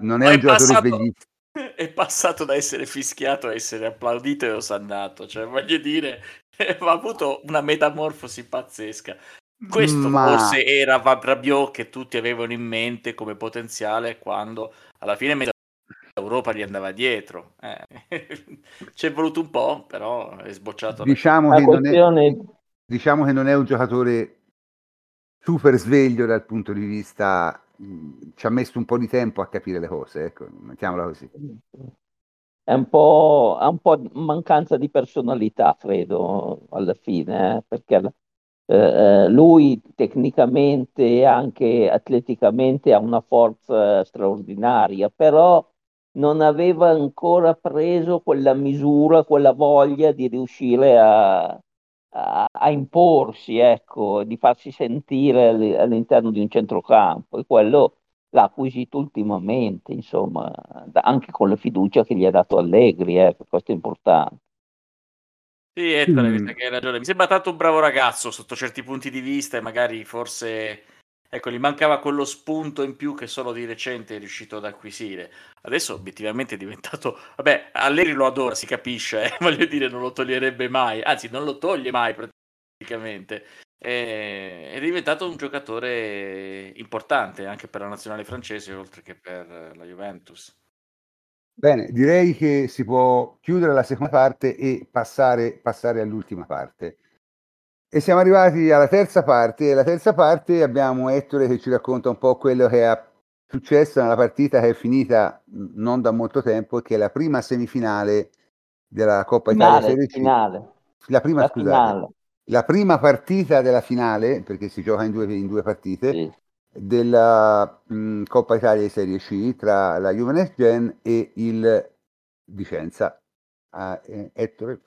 non, Ma è un è giocatore passato- sveglissimo. È passato da essere fischiato a essere applaudito e osannato, cioè voglio dire, ha avuto una metamorfosi pazzesca. Questo Ma- forse era Vab Rabiot che tutti avevano in mente come potenziale quando alla fine metà Europa gli andava dietro. Eh, Ci è voluto un po', però è sbocciato. alla- Diciamo che, non è, questione diciamo che non è un giocatore super sveglio dal punto di vista... mh, Ci ha messo un po' di tempo a capire le cose, ecco, mettiamola così. è un po', ha un po' mancanza di personalità, credo, alla fine, eh, perché eh, eh, lui tecnicamente e anche atleticamente ha una forza straordinaria, però non aveva ancora preso quella misura, quella voglia di riuscire a, a- a imporsi, ecco, di farsi sentire all- all'interno di un centrocampo e quello l'ha acquisito ultimamente, insomma, anche con la fiducia che gli ha dato Allegri, eh, questo è importante. Sì, Ettore, Mm. che hai ragione. Mi sembra tanto un bravo ragazzo sotto certi punti di vista e magari forse, ecco, gli mancava quello spunto in più che solo di recente è riuscito ad acquisire. Adesso obiettivamente è diventato, vabbè, Allegri lo adora, si capisce, eh, voglio dire, non lo toglierebbe mai, anzi non lo toglie mai praticamente. Eh, È diventato un giocatore importante anche per la nazionale francese oltre che per la Juventus. Bene, direi che si può chiudere la seconda parte e passare, passare all'ultima parte. E siamo arrivati alla terza parte, e la terza parte abbiamo Ettore che ci racconta un po' quello che è successo nella partita che è finita non da molto tempo, che è la prima semifinale della Coppa finale, Italia Serie C. Finale. La prima, la scusate, finale. la prima partita della finale, perché si gioca in due, in due partite, sì. della mh, Coppa Italia Serie C tra la Juventus Gen e il Vicenza. Ah, eh, Ettore.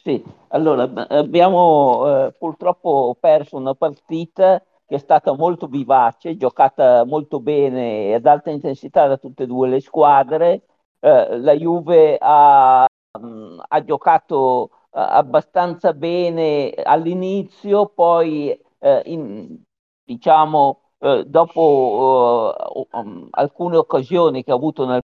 Sì, allora abbiamo eh, purtroppo perso una partita che è stata molto vivace, giocata molto bene e ad alta intensità da tutte e due le squadre. Eh, la Juve ha, mh, ha giocato uh, abbastanza bene all'inizio, poi eh, in, diciamo eh, dopo um, alcune occasioni che ha avuto nel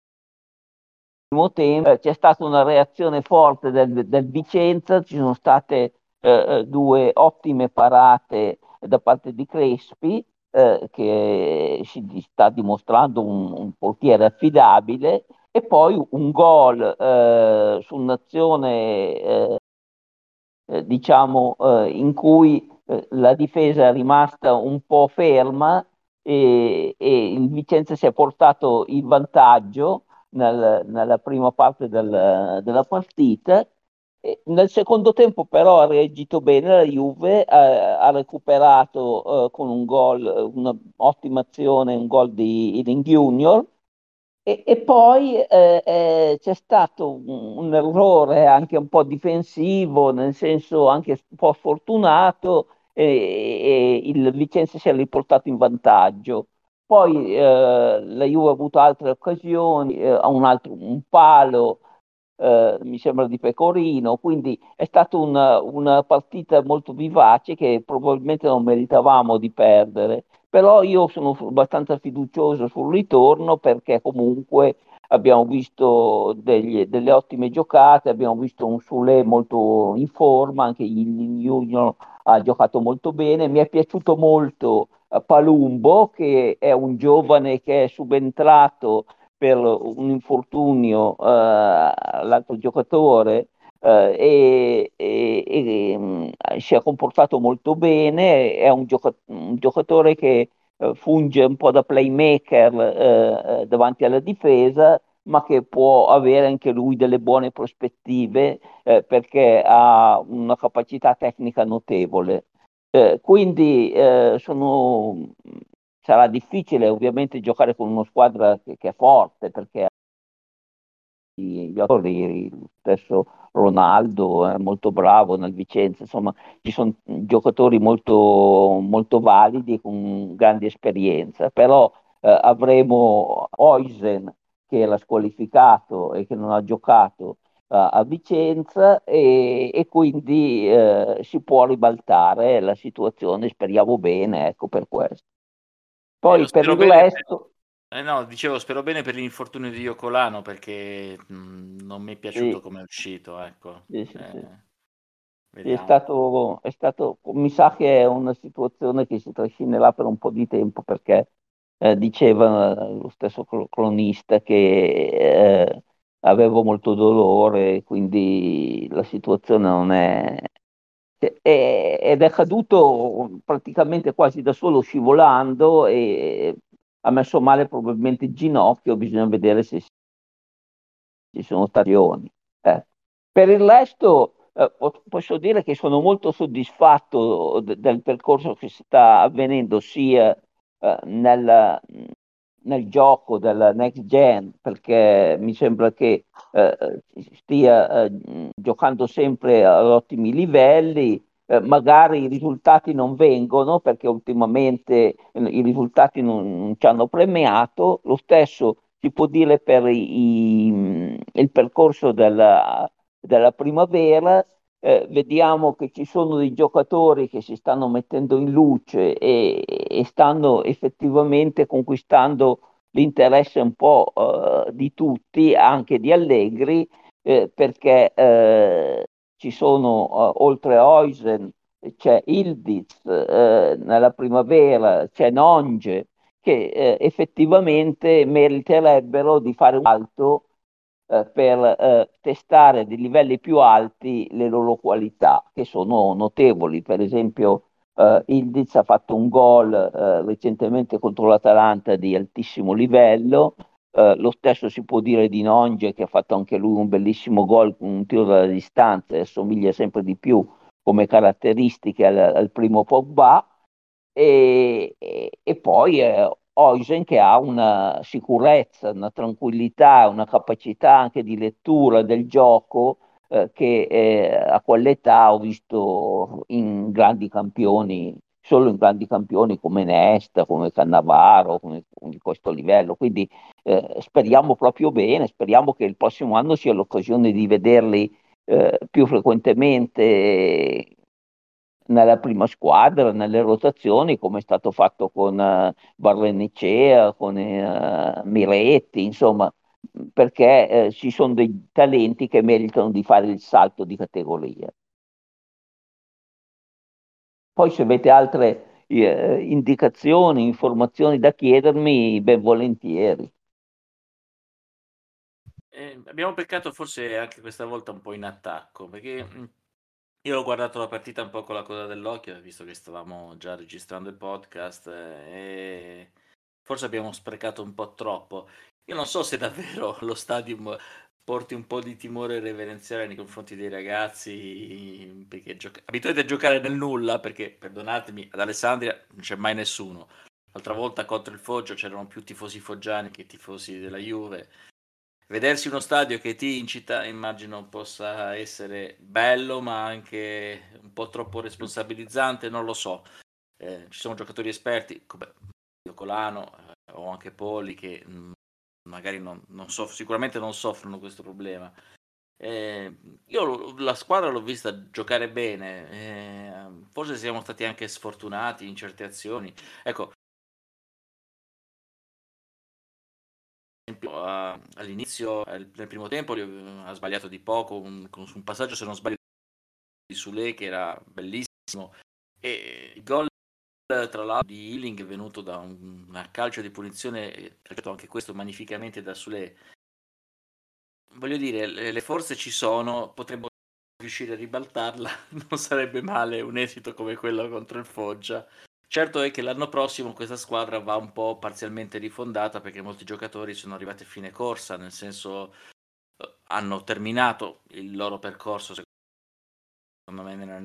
primo tempo eh, c'è stata una reazione forte del, del Vicenza, ci sono state eh, due ottime parate da parte di Crespi, eh, che si sta dimostrando un, un, portiere affidabile, e poi un gol eh, su un'azione eh, eh diciamo eh, in cui eh, la difesa è rimasta un po' ferma e, e il Vicenza si è portato in vantaggio nel, nella prima parte del, della partita nel secondo tempo però ha reagito bene la Juve, ha, ha recuperato uh, con un gol, un'ottima azione, un gol di Ealing Junior e, e poi eh, eh, c'è stato un, un, errore anche un po' difensivo, nel senso anche un po' sfortunato e, e il Vicenza si è riportato in vantaggio. Poi eh, la Juve ha avuto altre occasioni, eh, un, altro, un palo, eh, mi sembra di Pecorino, quindi è stata una, una, partita molto vivace che probabilmente non meritavamo di perdere, però io sono abbastanza fiducioso sul ritorno perché comunque abbiamo visto degli, delle ottime giocate, abbiamo visto un Sule molto in forma, anche il Junior ha giocato molto bene, mi è piaciuto molto Palumbo che è un giovane che è subentrato per un infortunio uh, l'altro giocatore uh, e, e, e um, si è comportato molto bene, è un, gioca- un giocatore che uh, funge un po' da playmaker davanti alla difesa, ma che può avere anche lui delle buone prospettive perché ha una capacità tecnica notevole. Quindi sono sarà difficile ovviamente giocare con una squadra che, che è forte perché gli autori, lo stesso Ronaldo è molto bravo nel Vicenza, insomma ci sono giocatori molto, molto validi con grande esperienza, però eh, avremo Oisen che era squalificato e che non ha giocato a Vicenza e, e quindi uh, si può ribaltare la situazione, speriamo bene, ecco per questo. Poi eh, per il resto... Eh no, dicevo, spero bene per l'infortunio di Iocolano perché mh, mm, non mi è piaciuto sì. come è uscito, ecco. Sì, sì, eh, è, stato, è stato, mi sa che è una situazione che si trascinerà per un po' di tempo perché eh, diceva lo stesso cronista che eh, avevo molto dolore, quindi la situazione non è, ed è caduto praticamente quasi da solo scivolando e ha messo male probabilmente il ginocchio, bisogna vedere se ci sono stagioni. Eh. Per il resto eh, posso dire che sono molto soddisfatto de- del percorso che sta avvenendo sia eh, nel, nel gioco del next gen perché mi sembra che eh, stia eh, giocando sempre ad ottimi livelli eh, magari i risultati non vengono perché ultimamente eh, i risultati non, non, ci hanno premiato. Lo stesso si può dire per i, il percorso della, della primavera eh, vediamo che ci sono dei giocatori che si stanno mettendo in luce e, e stanno effettivamente conquistando l'interesse un po' eh, di tutti, anche di Allegri, eh, perché eh, ci sono eh, oltre a Oisen, c'è Ildiz eh, nella primavera, c'è Nonge, che effettivamente meriterebbero di fare un salto eh, per eh, testare dei livelli più alti le loro qualità, che sono notevoli. Per esempio, eh, Ildiz ha fatto un gol eh, recentemente contro l'Atalanta di altissimo livello, eh, lo stesso si può dire di Nonge che ha fatto anche lui un bellissimo gol con un tiro dalla distanza e assomiglia sempre di più come caratteristiche al, al primo Pogba e, e, e poi eh, Oisen che ha una sicurezza, una tranquillità, una capacità anche di lettura del gioco eh, che eh, a quell'età ho visto in grandi campioni solo in grandi campioni come Nesta, come Cannavaro, come, di questo livello. Quindi eh, speriamo proprio bene, speriamo che il prossimo anno sia l'occasione di vederli eh, più frequentemente nella prima squadra, nelle rotazioni, come è stato fatto con uh, Barrenicea, con uh, Miretti, insomma, perché eh, ci sono dei talenti che meritano di fare il salto di categoria. Poi se avete altre eh, indicazioni, informazioni da chiedermi, ben volentieri. Eh, abbiamo peccato forse anche questa volta un po' in attacco, perché io ho guardato la partita un po' con la coda dell'occhio, visto che stavamo già registrando il podcast, eh, e forse abbiamo sprecato un po' troppo. Io non so se davvero lo stadium porti un po' di timore reverenziale nei confronti dei ragazzi perché gioca- abituati a giocare nel nulla perché perdonatemi ad Alessandria non c'è mai nessuno l'altra volta contro il Foggio c'erano più tifosi foggiani che tifosi della Juve vedersi uno stadio che ti incita immagino possa essere bello ma anche un po' troppo responsabilizzante non lo so eh, ci sono giocatori esperti come Colano eh, o anche Poli che mh, mm, magari non, non soff- sicuramente non soffrono questo problema. Eh, io la squadra l'ho vista giocare bene, eh, forse siamo stati anche sfortunati in certe azioni. Ecco, all'inizio, nel primo tempo, ha sbagliato di poco, un, con un passaggio se non sbaglio di Sule che era bellissimo. E il gol tra l'altro di Healing è venuto da un, una calcio di punizione calciato anche questo magnificamente da Sule. Voglio dire le, le forze ci sono potremmo riuscire a ribaltarla non sarebbe male un esito come quello contro il Foggia certo è che l'anno prossimo questa squadra va un po' parzialmente rifondata perché molti giocatori sono arrivati a fine corsa nel senso eh, hanno terminato il loro percorso secondo me nella...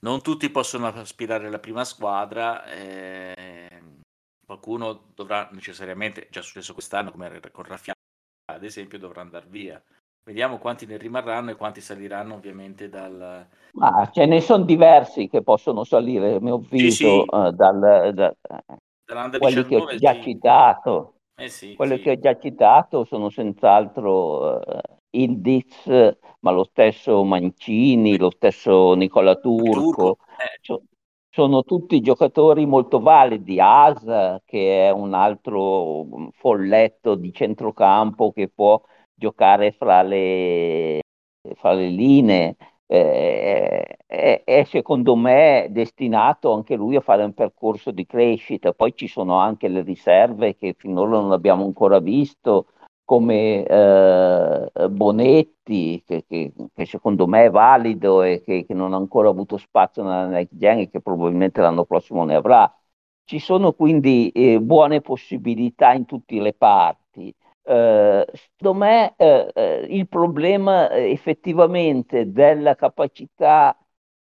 non tutti possono aspirare alla prima squadra eh, qualcuno dovrà necessariamente già successo quest'anno come con Raffiano ad esempio dovrà andare via vediamo quanti ne rimarranno e quanti saliranno ovviamente dal ma ce ne sono diversi che possono salire mi ho visto sì, sì. Uh, dal, da, quelli 19, che ho già sì. citato eh sì, quelli che ho già citato sono senz'altro uh, il Diz, ma lo stesso Mancini, lo stesso Nicola Turco, eh. sono tutti giocatori molto validi. Asa, che è un altro folletto di centrocampo che può giocare fra le, fra le linee, eh, è, è, secondo me destinato anche lui a fare un percorso di crescita. Poi ci sono anche le riserve che finora non abbiamo ancora visto come eh, Bonetti, che, che, che, secondo me è valido e che, che, non ha ancora avuto spazio nella next gen e che probabilmente l'anno prossimo ne avrà. Ci sono quindi eh, buone possibilità in tutte le parti. Eh, secondo me eh, eh, il problema eh, effettivamente della capacità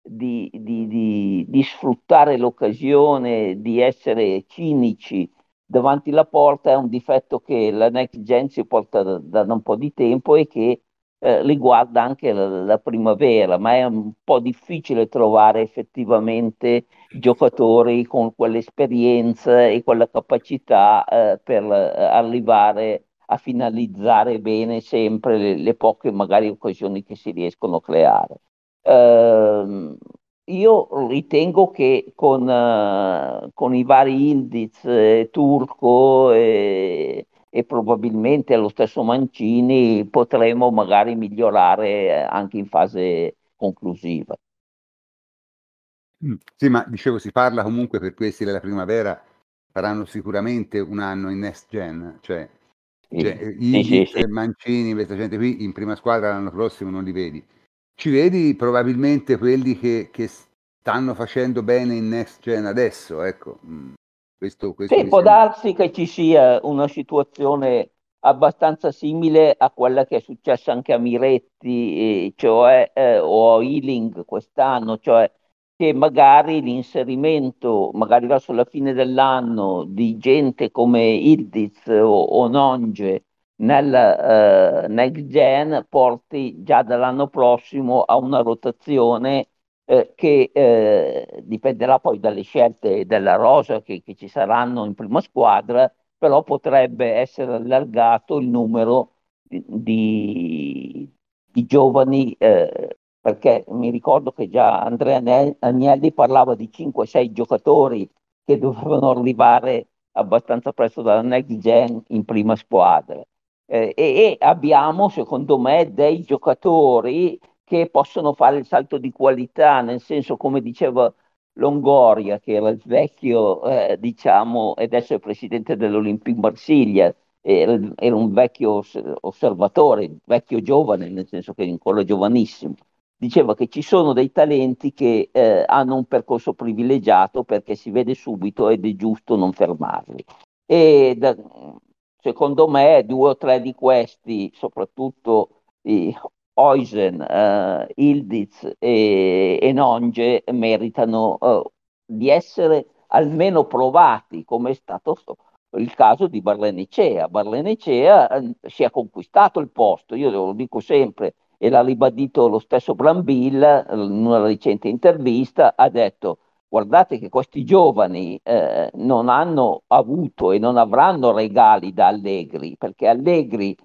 di, di, di, di sfruttare l'occasione, di essere cinici, davanti alla porta è un difetto che la next gen si porta da, da un po' di tempo e che eh, riguarda anche la, la, primavera, ma è un po' difficile trovare effettivamente giocatori con quell'esperienza e quella capacità eh, per arrivare a finalizzare bene sempre le, le, poche magari occasioni che si riescono a creare. Uh, io ritengo che con, uh, con i vari Ildiz, eh, Turco e, e, probabilmente lo stesso Mancini potremo magari migliorare eh, anche in fase conclusiva. Mm, sì, ma dicevo, si parla comunque per questi della primavera, faranno sicuramente un anno in next gen, cioè, cioè sì, sì, sì. Mancini, questa gente qui in prima squadra l'anno prossimo non li vedi ci vedi probabilmente quelli che, che stanno facendo bene in next gen adesso, ecco. Mm, questo, questo sì, può darsi che ci sia una situazione abbastanza simile a quella che è successa anche a Miretti, eh, cioè, eh, o a Ealing quest'anno, cioè che magari l'inserimento, magari verso la fine dell'anno, di gente come Ildiz o, o Nonge nel uh, next gen porti già dall'anno prossimo a una rotazione eh, che eh, dipenderà poi dalle scelte della rosa che, che, ci saranno in prima squadra, però potrebbe essere allargato il numero di, di, di giovani eh, perché mi ricordo che già Andrea Agnelli parlava di 5-6 giocatori che dovevano arrivare abbastanza presto dalla next gen in prima squadra. Eh, e, e, abbiamo, secondo me, dei giocatori che possono fare il salto di qualità, nel senso, come diceva Longoria, che era il vecchio, eh, diciamo, ed adesso è presidente dell'Olympique Marsiglia, era, era un vecchio osservatore, vecchio giovane, nel senso che è ancora giovanissimo diceva che ci sono dei talenti che eh, hanno un percorso privilegiato perché si vede subito ed è giusto non fermarli. E da, secondo me due o tre di questi, soprattutto i Oisen, eh, Ildiz e, e Nonge, meritano eh, di essere almeno provati, come è stato il caso di Barlenecea. Barlenecea eh, si è conquistato il posto, io lo dico sempre, e l'ha ribadito lo stesso Brambill in una recente intervista, ha detto guardate che questi giovani eh, non hanno avuto e non avranno regali da Allegri, perché Allegri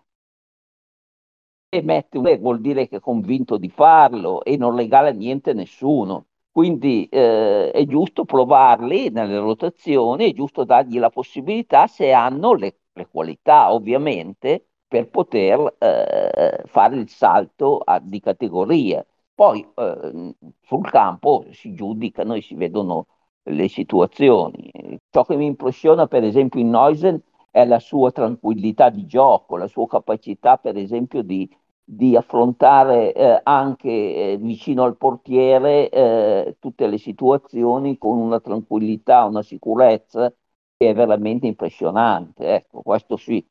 mette un vuol dire che è convinto di farlo e non regala niente a nessuno. Quindi eh, è giusto provarli nelle rotazioni, è giusto dargli la possibilità se hanno le, le qualità, ovviamente, per poter eh, fare il salto a, di categoria. Poi eh, sul campo si giudicano e si vedono le situazioni. Ciò che mi impressiona per esempio in Neusen è la sua tranquillità di gioco, la sua capacità per esempio di, di affrontare eh, anche eh, vicino al portiere eh, tutte le situazioni con una tranquillità, una sicurezza che è veramente impressionante. Ecco, questo sì,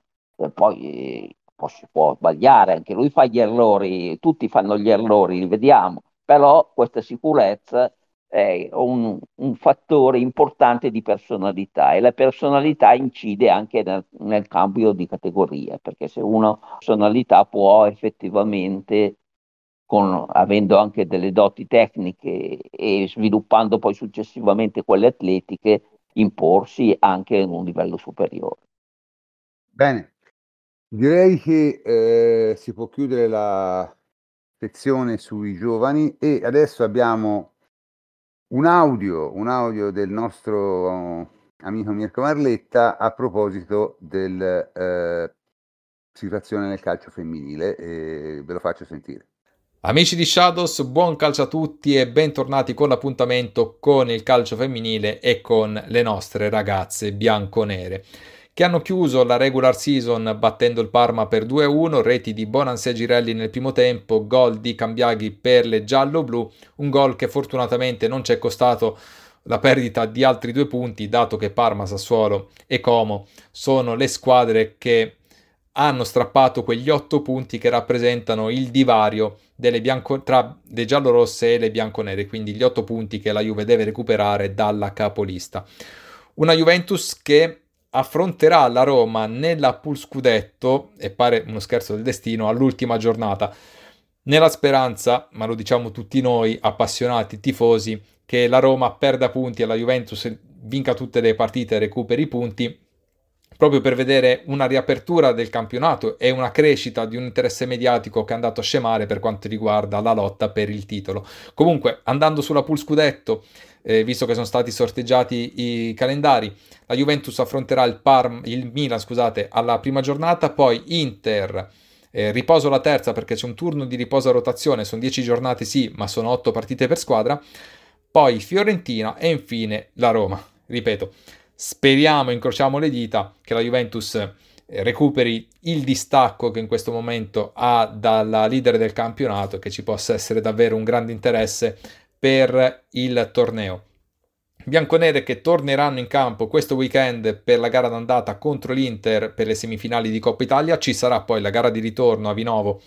poi si può sbagliare, anche lui fa gli errori, tutti fanno gli errori, li vediamo, però questa sicurezza è un, un fattore importante di personalità e la personalità incide anche nel, nel cambio di categoria, perché se una personalità può effettivamente con, avendo anche delle doti tecniche e sviluppando poi successivamente quelle atletiche, imporsi anche in un livello superiore. Bene, Direi che eh, si può chiudere la sezione sui giovani e adesso abbiamo un audio, un audio del nostro amico Mirko Marletta a proposito della eh, situazione nel calcio femminile e ve lo faccio sentire. Amici di Shadows, buon calcio a tutti e bentornati con l'appuntamento con il calcio femminile e con le nostre ragazze bianco-nere che hanno chiuso la regular season battendo il Parma per 2-1, reti di Bonanze Girelli nel primo tempo, gol di Cambiaghi per le giallo-blu, un gol che fortunatamente non ci è costato la perdita di altri due punti, dato che Parma, Sassuolo e Como sono le squadre che hanno strappato quegli otto punti che rappresentano il divario bianco, tra le giallorosse e le bianconere, quindi gli otto punti che la Juve deve recuperare dalla capolista. Una Juventus che affronterà la Roma nella pool scudetto, e pare uno scherzo del destino, all'ultima giornata, nella speranza, ma lo diciamo tutti noi appassionati tifosi, che la Roma perda punti alla Juventus, vinca tutte le partite e recuperi punti, proprio per vedere una riapertura del campionato e una crescita di un interesse mediatico che è andato a scemare per quanto riguarda la lotta per il titolo. Comunque, andando sulla pool scudetto, eh, visto che sono stati sorteggiati i calendari. La Juventus affronterà il, Parm, il Milan scusate, alla prima giornata, poi Inter. Eh, riposo la terza perché c'è un turno di riposo a rotazione, sono 10 giornate sì, ma sono 8 partite per squadra. Poi Fiorentina e infine la Roma. Ripeto, speriamo, incrociamo le dita, che la Juventus eh, recuperi il distacco che in questo momento ha dalla leader del campionato e che ci possa essere davvero un grande interesse per il torneo. bianconere che torneranno in campo questo weekend per la gara d'andata contro l'Inter per le semifinali di Coppa Italia. Ci sarà poi la gara di ritorno a Vinovo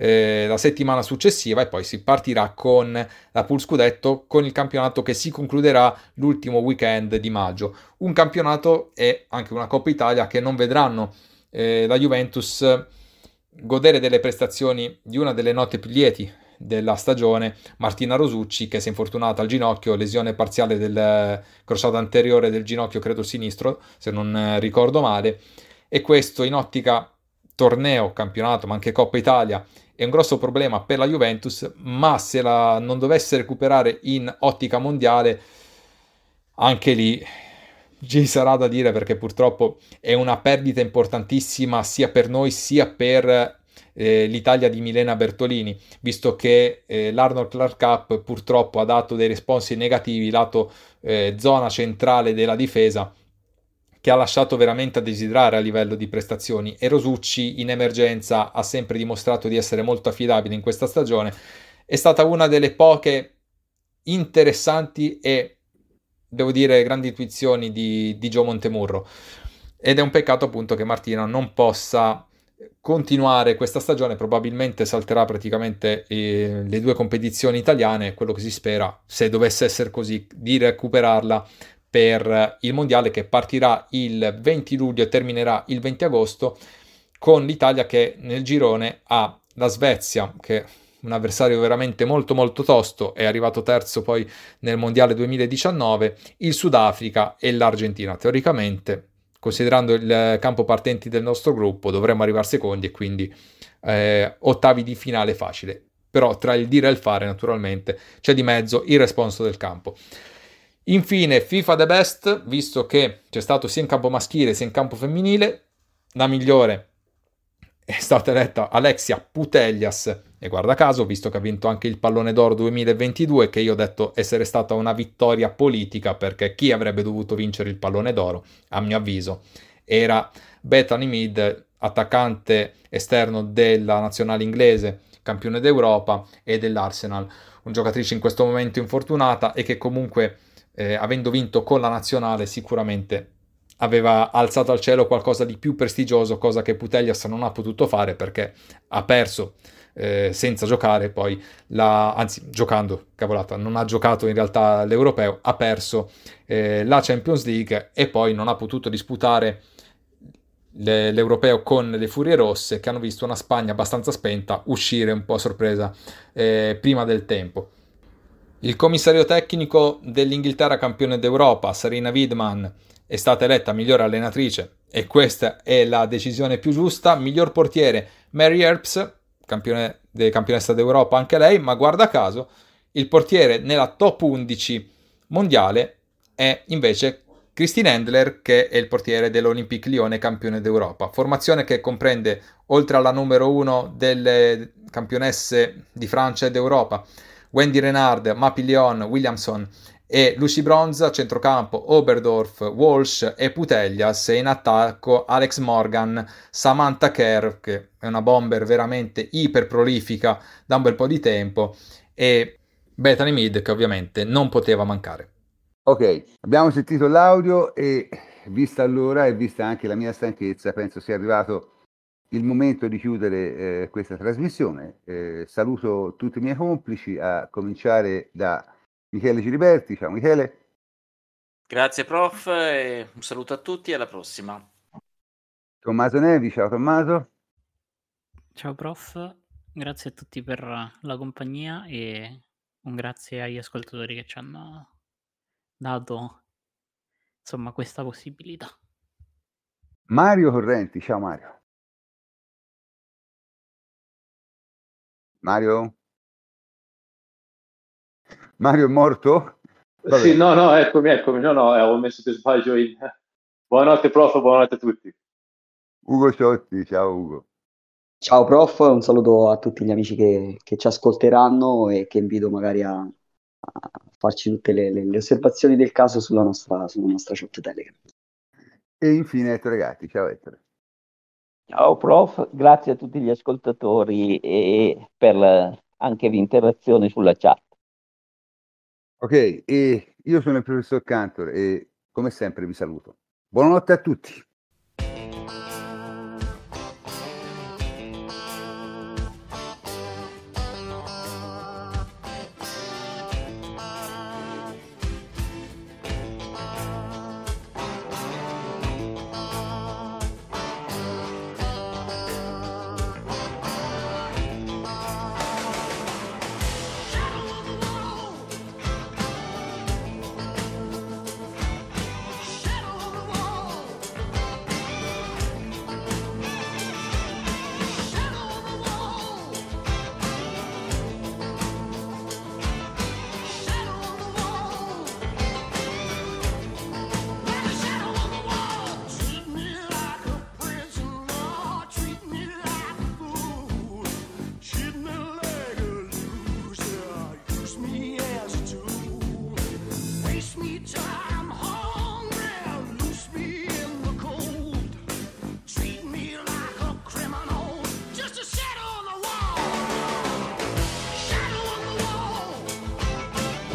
eh, la settimana successiva e poi si partirà con la Pool Scudetto con il campionato che si concluderà l'ultimo weekend di maggio. Un campionato e anche una Coppa Italia che non vedranno eh, la Juventus godere delle prestazioni di una delle note più lieti della stagione, Martina Rosucci, che si è infortunata al ginocchio, lesione parziale del crociato anteriore del ginocchio, credo sinistro, se non ricordo male, e questo in ottica torneo, campionato, ma anche Coppa Italia, è un grosso problema per la Juventus, ma se la non dovesse recuperare in ottica mondiale, anche lì ci sarà da dire perché purtroppo è una perdita importantissima sia per noi sia per eh, l'Italia di Milena Bertolini, visto che eh, l'Arnold Clark Cup purtroppo ha dato dei responsi negativi lato eh, zona centrale della difesa che ha lasciato veramente a desiderare a livello di prestazioni. E Rosucci in emergenza ha sempre dimostrato di essere molto affidabile in questa stagione. È stata una delle poche interessanti e devo dire grandi intuizioni di, di Gio Montemurro. Ed è un peccato appunto che Martina non possa continuare questa stagione. Probabilmente salterà praticamente eh, le due competizioni italiane. Quello che si spera se dovesse essere così di recuperarla per il mondiale che partirà il 20 luglio e terminerà il 20 agosto con l'Italia che nel girone ha la Svezia che è un avversario veramente molto molto tosto è arrivato terzo poi nel mondiale 2019 il Sudafrica e l'Argentina teoricamente considerando il campo partenti del nostro gruppo, dovremmo arrivare secondi e quindi eh, ottavi di finale facile. Però tra il dire e il fare, naturalmente, c'è di mezzo il responso del campo. Infine, FIFA The Best, visto che c'è stato sia in campo maschile sia in campo femminile, la migliore è stata eletta Alexia Putellas. E guarda caso, visto che ha vinto anche il pallone d'oro 2022, che io ho detto essere stata una vittoria politica, perché chi avrebbe dovuto vincere il pallone d'oro, a mio avviso, era Bethany Mead, attaccante esterno della nazionale inglese, campione d'Europa e dell'Arsenal, una giocatrice in questo momento infortunata e che comunque, eh, avendo vinto con la nazionale, sicuramente aveva alzato al cielo qualcosa di più prestigioso, cosa che Putellas non ha potuto fare perché ha perso eh, senza giocare, poi la, anzi giocando, cavolata, non ha giocato in realtà l'Europeo, ha perso eh, la Champions League e poi non ha potuto disputare le, l'Europeo con le Furie Rosse che hanno visto una Spagna abbastanza spenta uscire un po' a sorpresa eh, prima del tempo. Il commissario tecnico dell'Inghilterra campione d'Europa, Sarina Widman, è stata eletta migliore allenatrice e questa è la decisione più giusta. Miglior portiere Mary Earps, campione, de, campionessa d'Europa anche lei, ma guarda caso il portiere nella top 11 mondiale è invece Christine Endler che è il portiere dell'Olympique Lione campione d'Europa. Formazione che comprende oltre alla numero 1 delle campionesse di Francia ed Europa Wendy Renard, Mapi Leon, Williamson e Lucy Bronze a centrocampo Oberdorf, Walsh e Putellas e in attacco Alex Morgan, Samantha Kerr che è una bomber veramente iper prolifica da un bel po' di tempo e Bethany Mead che ovviamente non poteva mancare. Ok, abbiamo sentito l'audio e vista l'ora e vista anche la mia stanchezza penso sia arrivato il momento di chiudere eh, questa trasmissione. Eh, saluto tutti i miei complici a cominciare da Michele Giliberti. Ciao Michele. Grazie prof, un saluto a tutti e alla prossima. Tommaso Nevi, ciao Tommaso. Ciao prof, grazie a tutti per la compagnia e un grazie agli ascoltatori che ci hanno dato insomma questa possibilità. Mario Correnti, ciao Mario. Mario? Mario è morto? Vabbè. Sì, no, no, eccomi, eccomi. No, no, avevo messo per sbaglio in... Buonanotte, prof, buonanotte a tutti. Ugo Ciotti, ciao Ugo. Ciao prof, un saluto a tutti gli amici che, che ci ascolteranno e che invito magari a, a farci tutte le, le, le, osservazioni del caso sulla nostra, sulla nostra chat Telegram. E infine Ettore Gatti, ciao Ettore. Ciao prof, grazie a tutti gli ascoltatori e per anche l'interazione sulla chat. Ok, io sono il professor Cantor e come sempre vi saluto. Buonanotte a tutti.